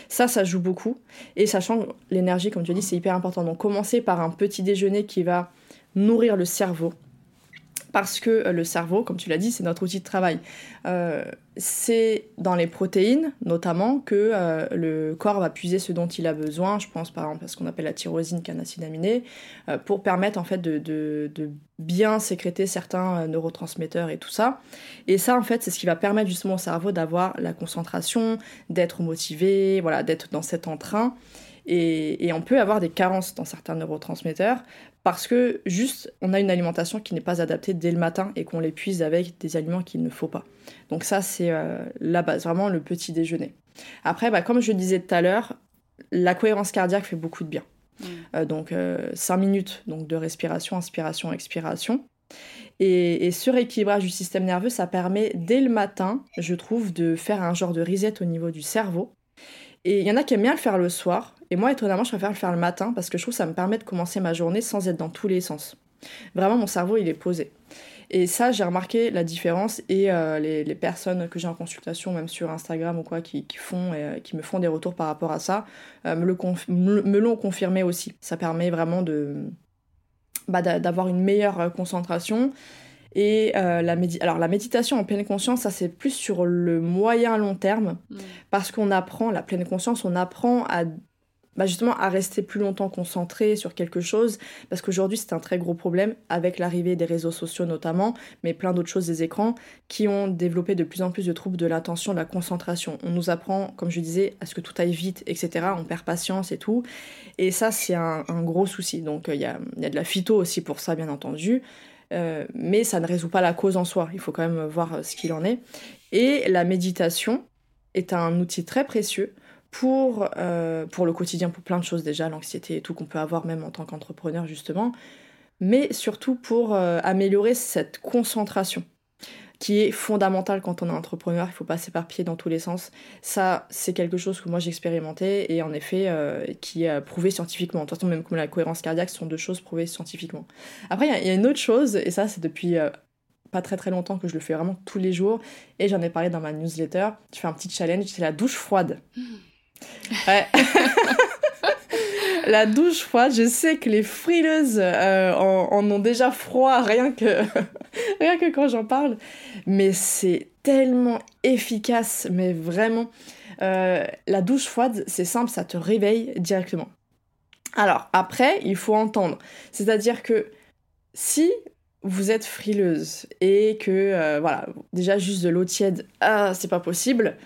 Ça, ça joue beaucoup. Et sachant l'énergie, comme tu dit, c'est hyper important. Donc commencer par un petit déjeuner qui va nourrir le cerveau, parce que euh, le cerveau, comme tu l'as dit, c'est notre outil de travail. Euh, c'est dans les protéines, notamment, que euh, le corps va puiser ce dont il a besoin. Je pense par exemple à ce qu'on appelle la tyrosine, qui est un acide aminé, pour permettre en fait de, bien sécréter certains neurotransmetteurs et tout ça. Et ça, en fait, c'est ce qui va permettre justement au cerveau d'avoir la concentration, d'être motivé, voilà, d'être dans cet entrain. Et, et, on peut avoir des carences dans certains neurotransmetteurs parce que juste on a une alimentation qui n'est pas adaptée dès le matin et qu'on l'épuise avec des aliments qu'il ne faut pas. Donc ça c'est euh, la base, vraiment le petit déjeuner. Après, bah, comme je disais tout à l'heure, la cohérence cardiaque fait beaucoup de bien. Mm. Euh, donc 5 euh, minutes donc, de respiration, inspiration, expiration. Et, et, ce rééquilibrage du système nerveux, ça permet dès le matin, je trouve, de faire un genre de reset au niveau du cerveau. Et il y en a qui aiment bien le faire le soir, et moi, étonnamment, je préfère le faire le matin parce que je trouve que ça me permet de commencer ma journée sans être dans tous les sens. Vraiment, mon cerveau, il est posé. Et ça, j'ai remarqué la différence et euh, les, personnes que j'ai en consultation, même sur Instagram ou quoi, qui, font et, qui me font des retours par rapport à ça, euh, me l'ont confirmé aussi. Ça permet vraiment de, bah, d'avoir une meilleure concentration. Et la, Alors, la méditation en pleine conscience, ça c'est plus sur le moyen long terme, mm. parce qu'on apprend, la pleine conscience, on apprend à bah justement à rester plus longtemps concentré sur quelque chose, parce qu'aujourd'hui c'est un très gros problème avec l'arrivée des réseaux sociaux notamment, mais plein d'autres choses des écrans, qui ont développé de plus en plus de troubles de l'attention, de la concentration. On nous apprend, comme je disais, à ce que tout aille vite, etc. On perd patience et tout, et ça c'est un, gros souci. Donc il y a, y, a, de la phyto aussi pour ça, bien entendu. Euh, mais ça ne résout pas la cause en soi, il faut quand même voir ce qu'il en est. Et la méditation est un outil très précieux pour, euh, pour le quotidien, pour plein de choses déjà, l'anxiété et tout qu'on peut avoir même en tant qu'entrepreneur justement, mais surtout pour euh, améliorer cette concentration qui est fondamentale quand on est entrepreneur, il faut pas s'éparpiller dans tous les sens. Ça, c'est quelque chose que moi j'ai expérimenté et en effet euh, qui est prouvé scientifiquement. De toute façon, même comme la cohérence cardiaque, ce sont deux choses prouvées scientifiquement. Après, il y, a une autre chose, et ça c'est depuis pas très très longtemps que je le fais vraiment tous les jours, et j'en ai parlé dans ma newsletter, je fais un petit challenge, c'est la douche froide. Mmh. Ouais. la douche froide, je sais que les frileuses euh, en, ont déjà froid rien que, quand j'en parle, mais c'est tellement efficace, mais vraiment. Euh, la douche froide, c'est simple, ça te réveille directement. Alors, après, il faut entendre. C'est-à-dire que si vous êtes frileuse et que, euh, voilà, déjà juste de l'eau tiède, ah, c'est pas possible,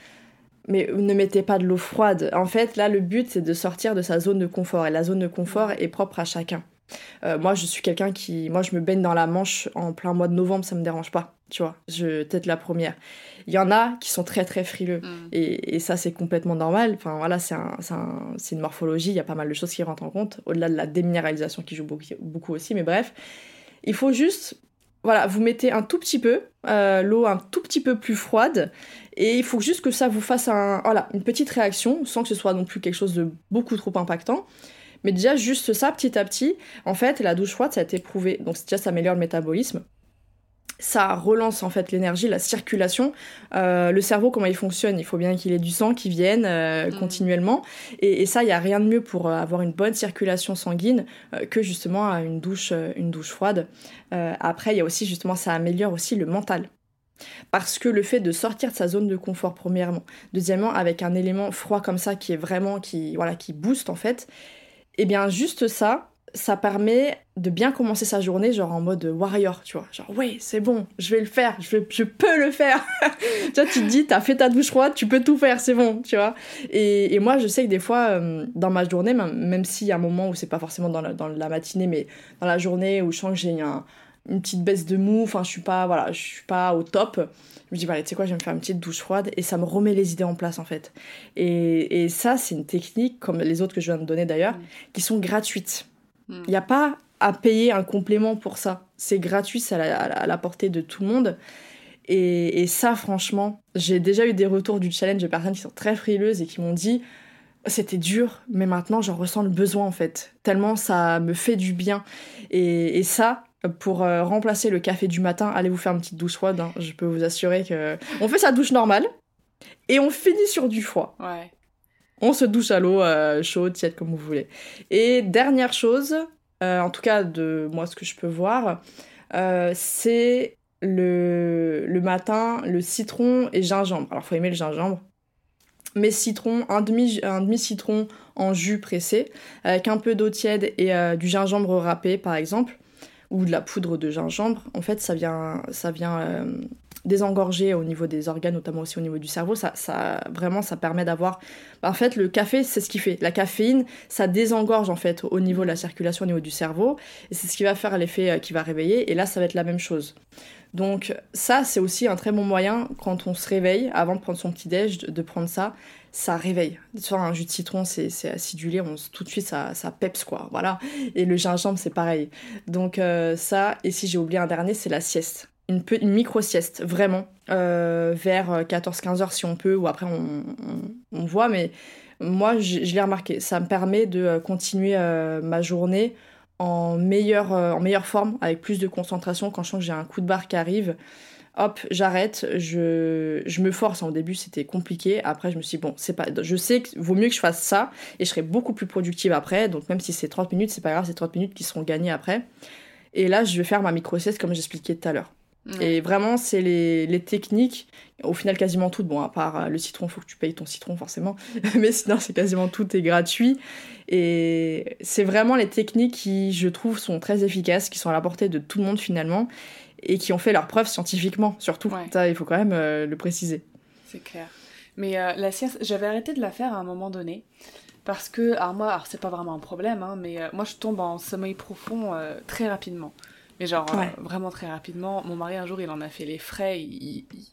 mais ne mettez pas de l'eau froide. En fait, là, le but, c'est de sortir de sa zone de confort. Et la zone de confort est propre à chacun. Euh, moi, je suis quelqu'un qui. Moi, je me baigne dans la Manche en plein mois de novembre, ça me dérange pas. Tu vois, je peut-être la première. Il y en a qui sont très très frileux. Mm. Et, ça, c'est complètement normal. Enfin, voilà, c'est un, une morphologie. Il y a pas mal de choses qui rentrent en compte. Au-delà de la déminéralisation qui joue beaucoup, beaucoup aussi. Mais bref, il faut juste voilà, vous mettez un tout petit peu, euh, l'eau un tout petit peu plus froide, et il faut juste que ça vous fasse un, une petite réaction, sans que ce soit non plus quelque chose de beaucoup trop impactant. Mais déjà, juste ça, petit à petit, en fait, la douche froide, ça a été prouvé. Donc déjà, ça améliore le métabolisme ça relance en fait l'énergie, la circulation. Euh, le cerveau, comment il fonctionne Il faut bien qu'il ait du sang qui vienne euh, mm. continuellement. Et, ça, il n'y a rien de mieux pour euh, avoir une bonne circulation sanguine que justement une douche, une douche froide. après, il y a aussi justement, ça améliore aussi le mental. Parce que le fait de sortir de sa zone de confort, premièrement, deuxièmement, avec un élément froid comme ça qui est vraiment, qui, voilà, qui booste en fait, et eh bien juste ça, ça permet de bien commencer sa journée, genre en mode warrior, tu vois. Genre, ouais, c'est bon, je vais le faire, je, je peux le faire. tu vois, tu te dis, t'as fait ta douche froide, tu peux tout faire, c'est bon, tu vois. Et, et, moi, je sais que des fois, euh, dans ma journée, même, s'il y a un moment où c'est pas forcément dans la, dans la, matinée, mais dans la journée où je sens que j'ai une petite baisse de mou, enfin, je suis pas, voilà, je suis pas au top. Je me dis, voilà, tu sais quoi, je vais me faire une petite douche froide et ça me remet les idées en place, en fait. Et, et ça, c'est une technique, comme les autres que je viens de donner d'ailleurs, mm. qui sont gratuites il n'y a pas à payer un complément pour ça. C'est gratuit, c'est à, la, portée de tout le monde. Et, ça, franchement, j'ai déjà eu des retours du challenge de personnes qui sont très frileuses et qui m'ont dit c'était dur, mais maintenant j'en ressens le besoin en fait. Tellement ça me fait du bien. Et, ça, pour euh, remplacer le café du matin, allez vous faire une petite douche froide. Hein. Je peux vous assurer que. On fait sa douche normale et on finit sur du froid. Ouais. On se douche à l'eau euh, chaude, tiède, comme vous voulez. Et dernière chose, euh, en tout cas de moi ce que je peux voir, euh, c'est le, matin, le citron et gingembre. Alors faut aimer le gingembre. Mais citron, un demi, un demi citron en jus pressé, avec un peu d'eau tiède et du gingembre râpé par exemple, ou de la poudre de gingembre. En fait, ça vient, ça vient désengorger au niveau des organes, notamment aussi au niveau du cerveau. Ça, ça vraiment, ça permet d'avoir. En fait, le café, c'est ce qui fait. La caféine, ça désengorge en fait au niveau de la circulation, au niveau du cerveau, et c'est ce qui va faire l'effet euh, qui va réveiller. Et là, ça va être la même chose. Donc ça, c'est aussi un très bon moyen quand on se réveille, avant de prendre son petit déj, de, prendre ça. Ça réveille. Soit un jus de citron, c'est acidulé, on, tout de suite ça, ça peps quoi, voilà. Et le gingembre, c'est pareil. Donc euh, ça, et si j'ai oublié un dernier, c'est la sieste une, micro-sieste, vraiment, euh, vers 14-15 heures si on peut, ou après on, voit, mais moi je, l'ai remarqué, ça me permet de euh, continuer euh, ma journée en meilleure, en meilleure forme, avec plus de concentration quand je sens que j'ai un coup de barre qui arrive. Hop, j'arrête, je, je me force. Au début, c'était compliqué. Après, je me suis dit, bon, c'est pas, je sais qu'il vaut mieux que je fasse ça et je serai beaucoup plus productive après. Donc, même si c'est 30 minutes, c'est pas grave, c'est 30 minutes qui seront gagnées après. Et là, je vais faire ma micro-sieste comme j'expliquais tout à l'heure. Et vraiment, c'est les, les, techniques, au final quasiment toutes, bon, à part euh, le citron, faut que tu payes ton citron forcément, mais sinon c'est quasiment tout est gratuit. Et c'est vraiment les techniques qui, je trouve, sont très efficaces, qui sont à la portée de tout le monde finalement, et qui ont fait leurs preuves scientifiquement, surtout. Ça, il faut quand même euh, le préciser. C'est clair. Mais euh, la sieste, j'avais arrêté de la faire à un moment donné. Parce que, alors moi, alors c'est pas vraiment un problème, hein, mais moi je tombe en sommeil profond très rapidement. Mais genre, euh, vraiment très rapidement, mon mari un jour, il en a fait les frais.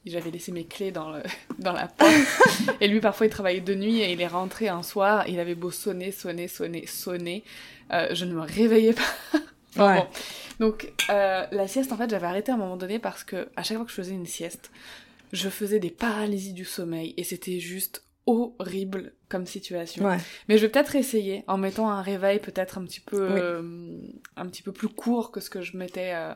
J'avais laissé mes clés dans, le, dans la porte. et lui, parfois, il travaillait de nuit et il est rentré un soir. Il avait beau sonner, sonner, sonner, sonner. Euh, je ne me réveillais pas. ouais. Donc, euh, la sieste, en fait, j'avais arrêté à un moment donné parce que à chaque fois que je faisais une sieste, je faisais des paralysies du sommeil et c'était juste horrible comme situation. Mais je vais peut-être essayer en mettant un réveil peut-être un petit peu euh, un petit peu plus court que ce que je mettais euh,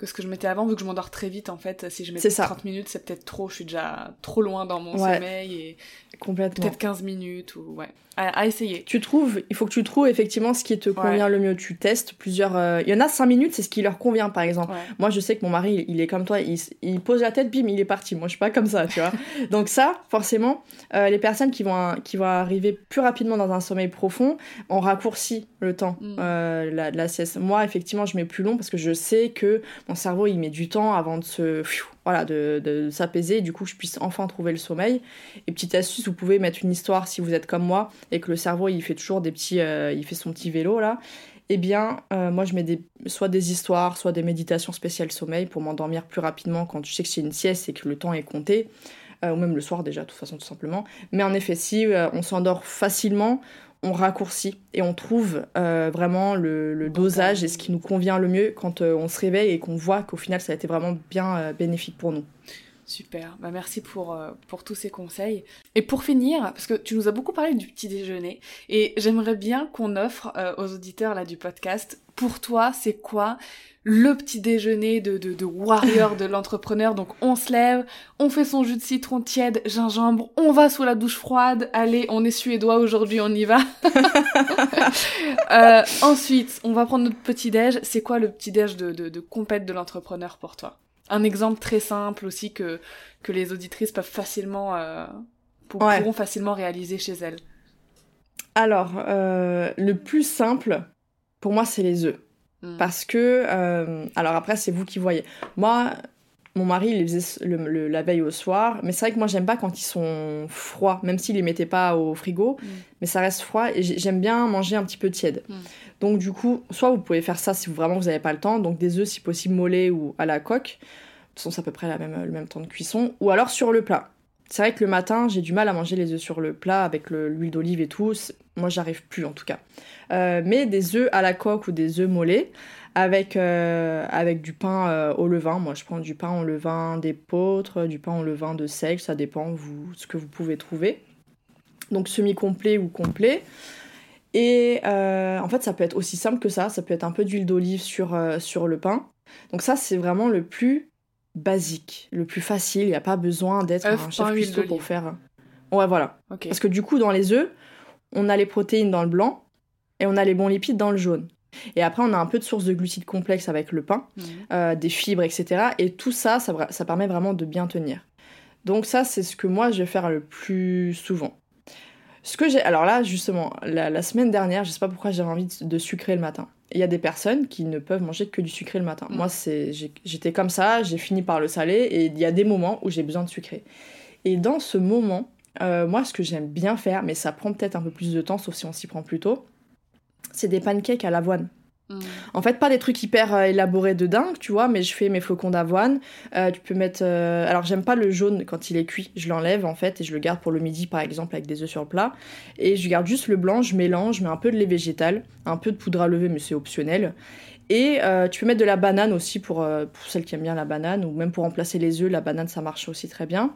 que ce que je mettais avant vu que je m'endors très vite en fait si je mettais 30 minutes c'est peut-être trop je suis déjà trop loin dans mon sommeil et complètement peut-être 15 minutes ou ouais à, essayer. Tu trouves, il faut que tu trouves effectivement ce qui te convient le mieux. Tu testes plusieurs. Euh, il y en a 5 minutes, c'est ce qui leur convient par exemple. Moi je sais que mon mari il est comme toi, il, pose la tête, bim, il est parti. Moi je suis pas comme ça, tu vois. Donc ça, forcément, euh, les personnes qui vont, qui vont arriver plus rapidement dans un sommeil profond, on raccourcit le temps mm. euh, la sieste. Moi effectivement je mets plus long parce que je sais que mon cerveau il met du temps avant de se voilà, de, de s'apaiser, du coup je puisse enfin trouver le sommeil. Et petite astuce, vous pouvez mettre une histoire si vous êtes comme moi et que le cerveau il fait toujours des petits, euh, il fait son petit vélo là. Eh bien, euh, moi je mets des, soit des histoires, soit des méditations spéciales sommeil pour m'endormir plus rapidement quand je sais que c'est une sieste et que le temps est compté. Euh, ou même le soir déjà, de toute façon, tout simplement. Mais en effet, si on s'endort facilement, on raccourcit et on trouve vraiment le, dosage et ce qui nous convient le mieux quand on se réveille et qu'on voit qu'au final ça a été vraiment bien bénéfique pour nous. Super, bah merci pour, euh, pour tous ces conseils. Et pour finir, parce que tu nous as beaucoup parlé du petit déjeuner, et j'aimerais bien qu'on offre euh, aux auditeurs là du podcast, pour toi, c'est quoi le petit déjeuner de, de, de warrior de l'entrepreneur Donc on se lève, on fait son jus de citron tiède, gingembre, on va sous la douche froide, allez, on est suédois aujourd'hui, on y va. euh, ensuite, on va prendre notre petit déj. C'est quoi le petit déj de, de, de compète de l'entrepreneur pour toi? Un exemple très simple aussi que, que les auditrices peuvent facilement, euh, pourront facilement réaliser chez elles Alors, euh, le plus simple, pour moi, c'est les œufs. Hmm. Parce que, euh, alors après, c'est vous qui voyez. Moi, mon mari, il les faisait le, la veille au soir, mais c'est vrai que moi, j'aime pas quand ils sont froids, même s'il les mettait pas au frigo, hmm. mais ça reste froid et j'aime bien manger un petit peu tiède. Hmm. Donc du coup, soit vous pouvez faire ça si vous, vraiment vous n'avez pas le temps, donc des œufs si possible mollets ou à la coque. De toute façon, c'est à peu près la même, le même temps de cuisson. Ou alors sur le plat. C'est vrai que le matin, j'ai du mal à manger les œufs sur le plat avec l'huile d'olive et tout. Moi, j'arrive plus en tout cas. Euh, mais des œufs à la coque ou des œufs mollets avec, euh, avec du pain euh, au levain. Moi, je prends du pain au levain d'épeautre, du pain au levain de seigle, ça dépend vous, ce que vous pouvez trouver. Donc semi-complet ou complet. Et en fait, ça peut être aussi simple que ça. Ça peut être un peu d'huile d'olive sur, sur le pain. Donc ça, c'est vraiment le plus basique, le plus facile. Il n'y a pas besoin d'être un chef cuistot pour faire... Ouais, voilà. Parce que du coup, dans les œufs, on a les protéines dans le blanc et on a les bons lipides dans le jaune. Et après, on a un peu de source de glucides complexes avec le pain, mhm. euh, des fibres, etc. Et tout ça, ça, ça permet vraiment de bien tenir. Donc ça, c'est ce que moi, je vais faire le plus souvent. Ce que j'ai, alors là, justement, la, semaine dernière, je sais pas pourquoi j'avais envie de, sucrer le matin. Il y a des personnes qui ne peuvent manger que du sucré le matin. Mm. Moi, c'est, j'étais comme ça, j'ai fini par le salé, et il y a des moments où j'ai besoin de sucrer. Et dans ce moment, euh, moi, ce que j'aime bien faire, mais ça prend peut-être un peu plus de temps, sauf si on s'y prend plus tôt, c'est des pancakes à l'avoine. Mm. En fait, pas des trucs hyper euh, élaborés de dingue, tu vois, mais je fais mes flocons d'avoine. Euh, tu peux mettre. Euh, alors, j'aime pas le jaune quand il est cuit. Je l'enlève en fait et je le garde pour le midi, par exemple, avec des œufs sur le plat. Et je garde juste le blanc, je mélange, je mets un peu de lait végétal, un peu de poudre à lever, mais c'est optionnel. Et tu peux mettre de la banane aussi pour, pour celles qui aiment bien la banane, ou même pour remplacer les œufs, la banane ça marche aussi très bien.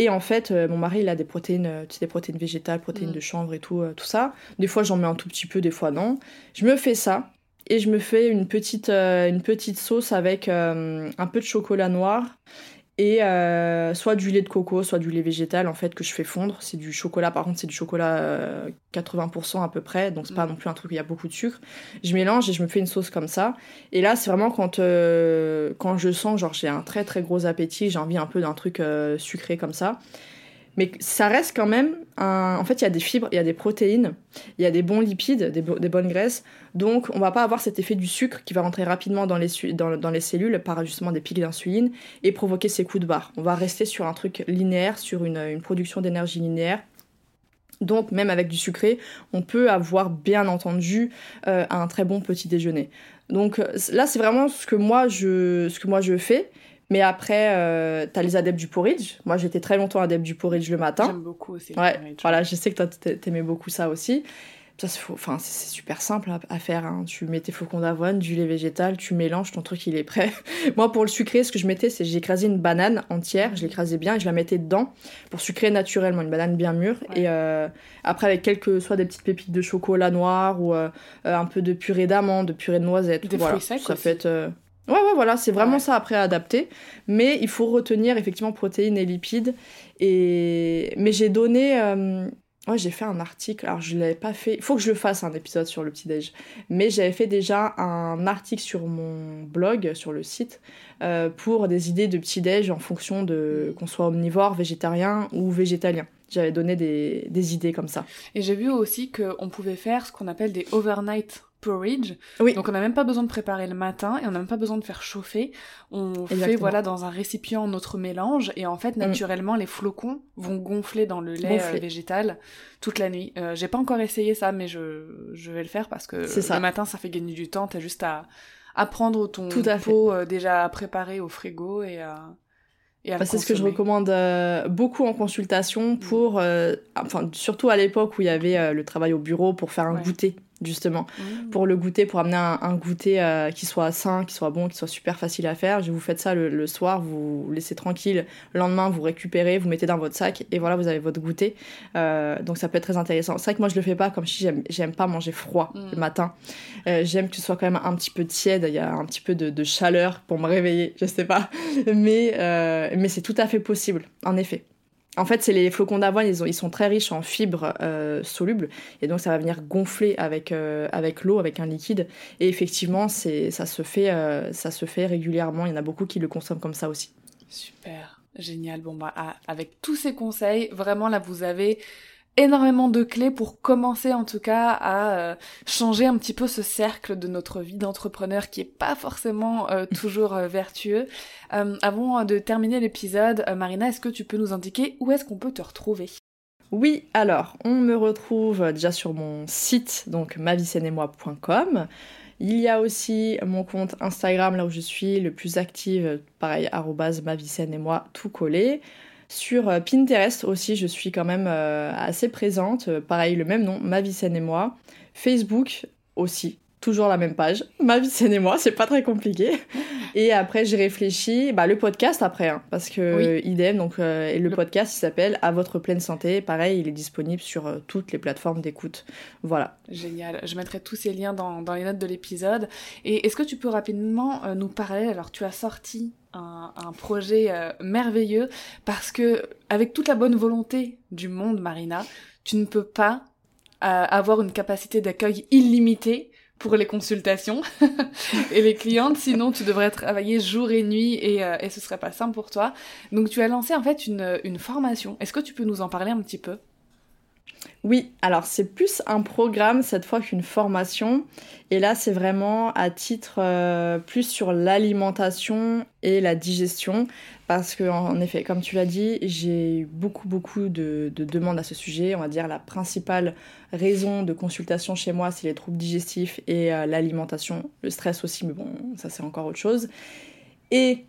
Et en fait, mon mari, il a des protéines, sais, des protéines végétales, protéines mm. de chanvre et tout, tout ça. Des fois, j'en mets un tout petit peu, des fois non. Je me fais ça et je me fais une petite, euh, une petite sauce avec euh, un peu de chocolat noir et euh, soit du lait de coco, soit du lait végétal en fait que je fais fondre. C'est du chocolat, par contre c'est du chocolat 80% euh, à peu près, donc c'est pas mm. non plus un truc où il y a beaucoup de sucre. Je mélange et je me fais une sauce comme ça. Et là c'est vraiment quand euh, quand je sens genre j'ai un très très gros appétit, j'ai envie un peu d'un truc sucré comme ça. Mais ça reste quand même. En fait, il y a des fibres, il y a des protéines, il y a des bons lipides, des, bonnes graisses. Donc, on va pas avoir cet effet du sucre qui va rentrer rapidement dans les, cellules par justement des pics d'insuline et provoquer ces coups de barre. On va rester sur un truc linéaire, sur une, production d'énergie linéaire. Donc, même avec du sucré, on peut avoir bien entendu euh, un très bon petit déjeuner. Donc là, c'est vraiment ce que moi je fais. Mais après, euh, t'as les adeptes du porridge. Moi, j'étais très longtemps adepte du porridge le matin. J'aime beaucoup aussi. Ouais, voilà, je sais que toi, t'aimais beaucoup ça aussi. Ça, enfin, c'est super simple à, faire. Hein. Tu mets tes flocons d'avoine, du lait végétal, tu mélanges, ton truc, il est prêt. Moi, pour le sucré, ce que je mettais, c'est j'écrasais une banane entière, je l'écrasais bien et je la mettais dedans pour sucrer naturellement, une banane bien mûre. Et euh, après, avec quelques, soit des petites pépites de chocolat noir ou euh, un peu de purée d'amande, de purée de noisettes. Des voilà. fruits secs Ça fait Ouais, ouais, voilà, c'est vraiment ça après à adapter. Mais il faut retenir effectivement protéines et lipides. Et... Mais j'ai donné. Euh, ouais, j'ai fait un article. Alors, je l'avais pas fait. Il faut que je le fasse un épisode sur le petit-déj. Mais j'avais fait déjà un article sur mon blog, sur le site, euh, pour des idées de petit-déj en fonction de qu'on soit omnivore, végétarien ou végétalien j'avais donné des, des, idées comme ça. Et j'ai vu aussi qu'on pouvait faire ce qu'on appelle des overnight porridge. Oui. Donc on n'a même pas besoin de préparer le matin et on n'a même pas besoin de faire chauffer. On fait voilà dans un récipient notre mélange et en fait mm. naturellement les flocons vont gonfler dans le lait euh, végétal toute la nuit. Euh, j'ai pas encore essayé ça mais je, je vais le faire parce que le matin ça fait gagner du temps. T'as juste à, à prendre ton pot euh, déjà préparé au frigo et à bah, c'est ce que je recommande beaucoup en consultation mm. pour, enfin surtout à l'époque où il y avait le travail au bureau pour faire un goûter justement, mmh. pour le goûter, pour amener un, goûter euh, qui soit sain, qui soit bon, qui soit super facile à faire. Vous faites ça le, soir, vous, laissez tranquille, le lendemain vous récupérez, vous mettez dans votre sac et voilà, vous avez votre goûter. Euh, donc ça peut être très intéressant. C'est vrai que moi je le fais pas comme si j'aime pas manger froid le mmh. matin. Euh, j'aime que ce soit quand même un petit peu tiède, il y a un petit peu de, de chaleur pour me réveiller, je sais pas. Mais, mais c'est tout à fait possible, en effet. En fait, c'est les flocons d'avoine, ils, sont très riches en fibres euh, solubles, et donc ça va venir gonfler avec, euh, l'eau, avec un liquide. Et effectivement, ça, se fait, euh, ça se fait régulièrement. Il y en a beaucoup qui le consomment comme ça aussi. Super, génial. Bon, bah, avec tous ces conseils, vraiment là, vous avez énormément de clés pour commencer en tout cas à euh, changer un petit peu ce cercle de notre vie d'entrepreneur qui est pas forcément euh, toujours euh, vertueux. avant de terminer l'épisode, Marina, est-ce que tu peux nous indiquer où est-ce qu'on peut te retrouver? Oui, alors, on me retrouve déjà sur mon site, donc moi Il y a aussi mon compte Instagram, là où je suis le plus active, pareil, moi, tout collé. Sur euh, Pinterest aussi, je suis quand même euh, assez présente. Euh, pareil, le même nom, Ma vie saine et moi. Facebook aussi, toujours la même page. Ma vie saine et moi, c'est pas très compliqué. Et après, j'ai réfléchi, bah, le podcast après, hein, parce que idem, donc, et le, podcast, il s'appelle À votre pleine santé. Pareil, il est disponible sur toutes les plateformes d'écoute. Voilà. Génial. Je mettrai tous ces liens dans, dans les notes de l'épisode. Et est-ce que tu peux rapidement nous parler? Alors, tu as sorti un, projet euh, merveilleux parce que avec toute la bonne volonté du monde, Marina, tu ne peux pas euh, avoir une capacité d'accueil illimitée pour les consultations et les clientes, sinon tu devrais travailler jour et nuit et, euh, et ce serait pas simple pour toi. Donc tu as lancé en fait une, une formation. Est-ce que tu peux nous en parler un petit peu? Oui, alors c'est plus un programme cette fois qu'une formation. Et là, c'est vraiment à titre euh, plus sur l'alimentation et la digestion. Parce que, en effet, comme tu l'as dit, j'ai eu beaucoup, beaucoup de, demandes à ce sujet. On va dire la principale raison de consultation chez moi, c'est les troubles digestifs et euh, l'alimentation. Le stress aussi, mais bon, ça c'est encore autre chose. Et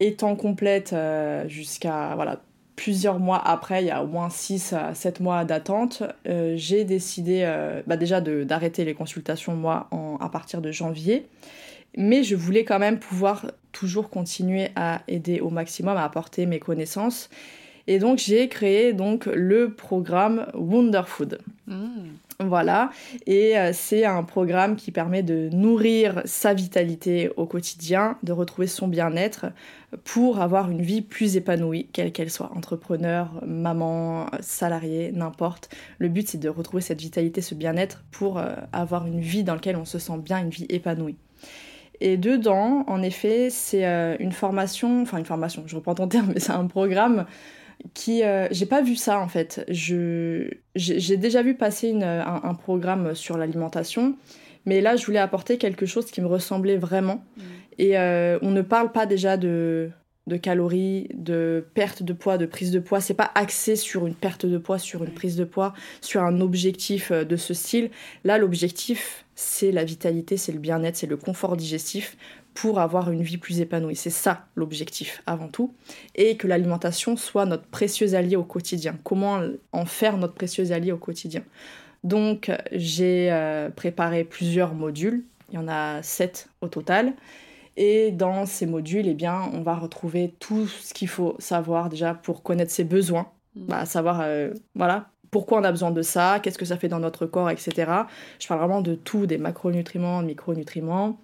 étant complète euh, jusqu'à voilà, plusieurs mois après, il y a au moins 6 à 7 mois d'attente, euh, j'ai décidé euh, bah déjà d'arrêter les consultations moi en, à partir de janvier. Mais je voulais quand même pouvoir toujours continuer à aider au maximum, à apporter mes connaissances. Et donc j'ai créé donc le programme Wonder Food. Mmh. Voilà, et euh, c'est un programme qui permet de nourrir sa vitalité au quotidien, de retrouver son bien-être pour avoir une vie plus épanouie, quelle qu'elle soit, entrepreneur, maman, salarié, n'importe. Le but c'est de retrouver cette vitalité, ce bien-être pour euh, avoir une vie dans laquelle on se sent bien, une vie épanouie. Et dedans, en effet, c'est euh, une formation, enfin une formation, je reprends ton terme, mais c'est un programme qui euh, j'ai pas vu ça en fait. Je j'ai déjà vu passer un, programme sur l'alimentation, mais là je voulais apporter quelque chose qui me ressemblait vraiment. Mm. Et euh, on ne parle pas déjà de de calories, de perte de poids, de prise de poids. C'est pas axé sur une perte de poids, sur une prise de poids, sur un objectif euh, de ce style. Là, l'objectif, c'est la vitalité, c'est le bien-être, c'est le confort digestif pour avoir une vie plus épanouie. C'est ça l'objectif avant tout. Et que l'alimentation soit notre précieux allié au quotidien. Comment en faire notre précieux allié au quotidien. Donc j'ai euh, préparé plusieurs modules. Il y en a sept au total. Et dans ces modules, eh bien, on va retrouver tout ce qu'il faut savoir déjà pour connaître ses besoins. Mm. Bah, savoir euh, voilà, pourquoi on a besoin de ça, qu'est-ce que ça fait dans notre corps, etc. Je parle vraiment de tout, des macronutriments, micronutriments,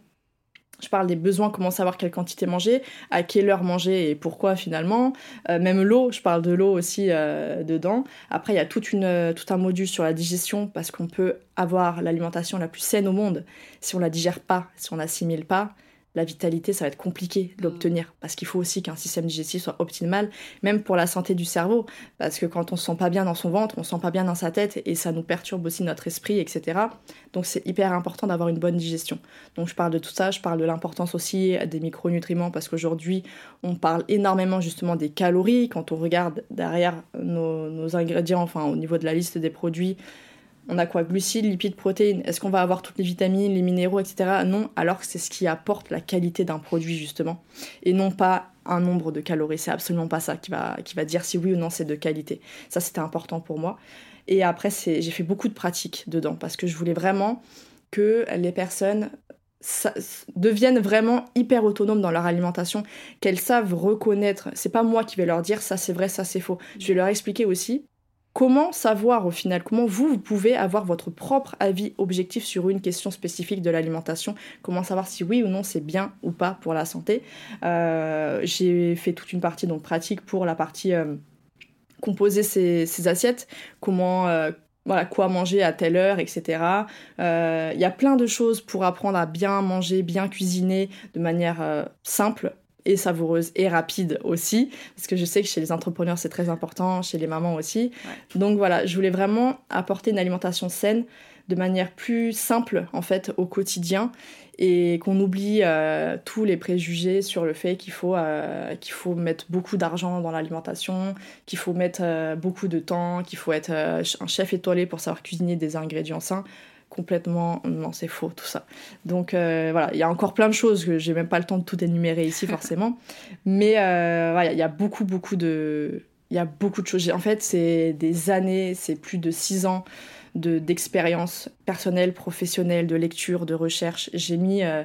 je parle des besoins, comment savoir quelle quantité manger, à quelle heure manger et pourquoi finalement. Euh, même l'eau, je parle de l'eau aussi euh, dedans. Après, il y a euh, tout un module sur la digestion parce qu'on peut avoir l'alimentation la plus saine au monde si on la digère pas, si on n'assimile pas la vitalité, ça va être compliqué de l'obtenir parce qu'il faut aussi qu'un système digestif soit optimal, même pour la santé du cerveau. Parce que quand on se sent pas bien dans son ventre, on se sent pas bien dans sa tête et ça nous perturbe aussi notre esprit, etc. Donc c'est hyper important d'avoir une bonne digestion. Donc je parle de tout ça, je parle de l'importance aussi des micronutriments parce qu'aujourd'hui on parle énormément justement des calories. Quand on regarde derrière nos, nos ingrédients, enfin au niveau de la liste des produits, on a quoi? Glucides, lipides, protéines. Est-ce qu'on va avoir toutes les vitamines, les minéraux, etc. Non, alors que c'est ce qui apporte la qualité d'un produit, justement. Et non pas un nombre de calories. C'est absolument pas ça qui va, dire si oui ou non c'est de qualité. Ça, c'était important pour moi. Et après, j'ai fait beaucoup de pratiques dedans parce que je voulais vraiment que les personnes deviennent vraiment hyper autonomes dans leur alimentation, qu'elles savent reconnaître. C'est pas moi qui vais leur dire ça c'est vrai, ça c'est faux. Je vais leur expliquer aussi Comment savoir au final, comment vous, pouvez avoir votre propre avis objectif sur une question spécifique de l'alimentation? Comment savoir si oui ou non c'est bien ou pas pour la santé? Euh, J'ai fait toute une partie donc pratique pour la partie euh, composer ses, assiettes, comment... Euh, voilà, quoi manger à telle heure, etc. Il y a plein de choses pour apprendre à bien manger, bien cuisiner de manière simple, et savoureuse et rapide aussi, parce que je sais que chez les entrepreneurs c'est très important, chez les mamans aussi. Donc voilà, je voulais vraiment apporter une alimentation saine de manière plus simple en fait au quotidien et qu'on oublie euh, tous les préjugés sur le fait qu'il faut, euh, qu'il faut mettre beaucoup d'argent dans l'alimentation, qu'il faut mettre euh, beaucoup de temps, qu'il faut être un chef étoilé pour savoir cuisiner des ingrédients sains complètement non c'est faux tout ça. Donc euh, voilà il y a encore plein de choses que j'ai même pas le temps de tout énumérer ici forcément. Mais euh, voilà il y a beaucoup beaucoup de il y a beaucoup de choses. En fait c'est des années c'est plus de six ans de d'expérience personnelle professionnelle de lecture de recherche. J'ai mis euh,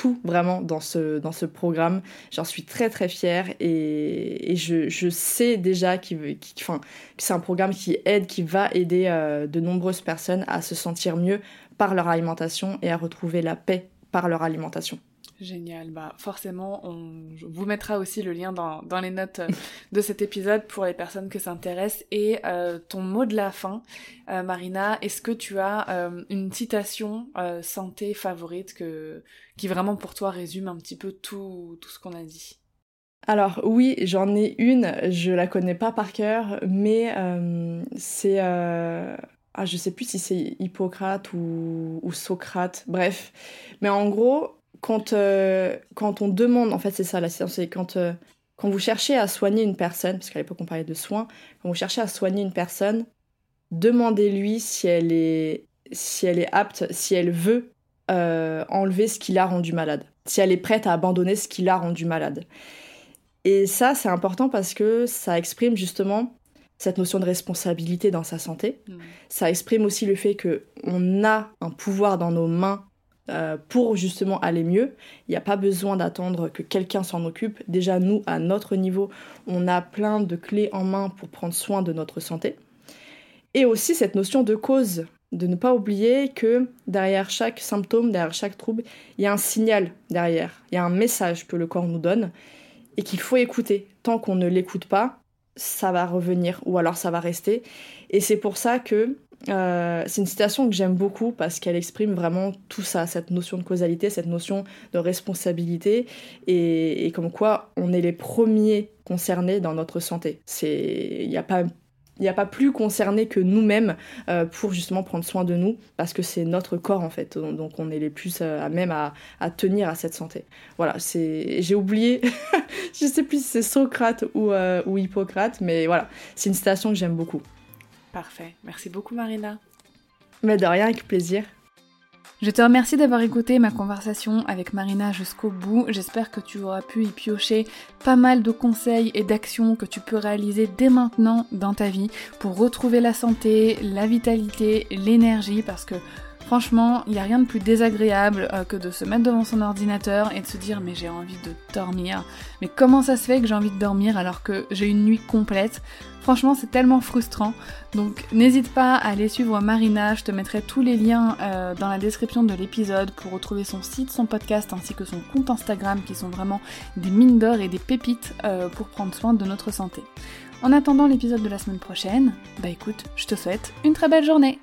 tout vraiment dans ce, dans ce programme. J'en suis très très fière et, je, sais déjà que c'est un programme qui aide, qui va aider euh, de nombreuses personnes à se sentir mieux par leur alimentation et à retrouver la paix par leur alimentation. Génial. Bah, forcément, on vous mettra aussi le lien dans, dans les notes euh, de cet épisode pour les personnes que ça intéresse. Et euh, ton mot de la fin, euh, Marina, est-ce que tu as une citation santé favorite que, qui vraiment pour toi résume un petit peu tout, tout ce qu'on a dit? Alors oui, j'en ai une, je la connais pas par cœur, mais c'est... Ah, je sais plus si c'est Hippocrate ou, ou Socrate, bref. Mais en gros, quand, euh, quand on demande, en fait c'est ça la science, c'est quand, euh, quand vous cherchez à soigner une personne, parce qu'à l'époque on parlait de soins, quand vous cherchez à soigner une personne, demandez-lui si elle est si elle est apte, si elle veut euh, enlever ce qui l'a rendu malade, si elle est prête à abandonner ce qui l'a rendu malade. Et ça c'est important parce que ça exprime justement cette notion de responsabilité dans sa santé. Mmh. Ça exprime aussi le fait que on a un pouvoir dans nos mains euh, pour justement aller mieux. Il n'y a pas besoin d'attendre que quelqu'un s'en occupe. Déjà, nous, à notre niveau, on a plein de clés en main pour prendre soin de notre santé. Et aussi cette notion de cause. de ne pas oublier que derrière chaque symptôme, derrière chaque trouble, il y a un signal derrière, il y a un message que le corps nous donne et qu'il faut écouter. Tant qu'on ne l'écoute pas, ça va revenir ou alors ça va rester. Et c'est pour ça que euh, c'est une citation que j'aime beaucoup parce qu'elle exprime vraiment tout ça, cette notion de causalité, cette notion de responsabilité et, comme quoi on est les premiers concernés dans notre santé. Il n'y a pas il n'y a pas plus concerné que nous-mêmes euh, pour justement prendre soin de nous, parce que c'est notre corps en fait, donc on est les plus euh, à même à, tenir à cette santé. Voilà, c'est j'ai oublié, je sais plus si c'est Socrate ou, ou Hippocrate, mais voilà, c'est une citation que j'aime beaucoup. Parfait, merci beaucoup Marina. Mais de rien, avec plaisir. Je te remercie d'avoir écouté ma conversation avec Marina jusqu'au bout. J'espère que tu auras pu y piocher pas mal de conseils et d'actions que tu peux réaliser dès maintenant dans ta vie pour retrouver la santé, la vitalité, l'énergie parce que Franchement, il n'y a rien de plus désagréable euh, que de se mettre devant son ordinateur et de se dire mais j'ai envie de dormir. Mais comment ça se fait que j'ai envie de dormir alors que j'ai une nuit complète? Franchement, c'est tellement frustrant. Donc n'hésite pas à aller suivre Marina, je te mettrai tous les liens euh, dans la description de l'épisode pour retrouver son site, son podcast ainsi que son compte Instagram qui sont vraiment des mines d'or et des pépites euh, pour prendre soin de notre santé. En attendant l'épisode de la semaine prochaine, bah écoute, je te souhaite une très belle journée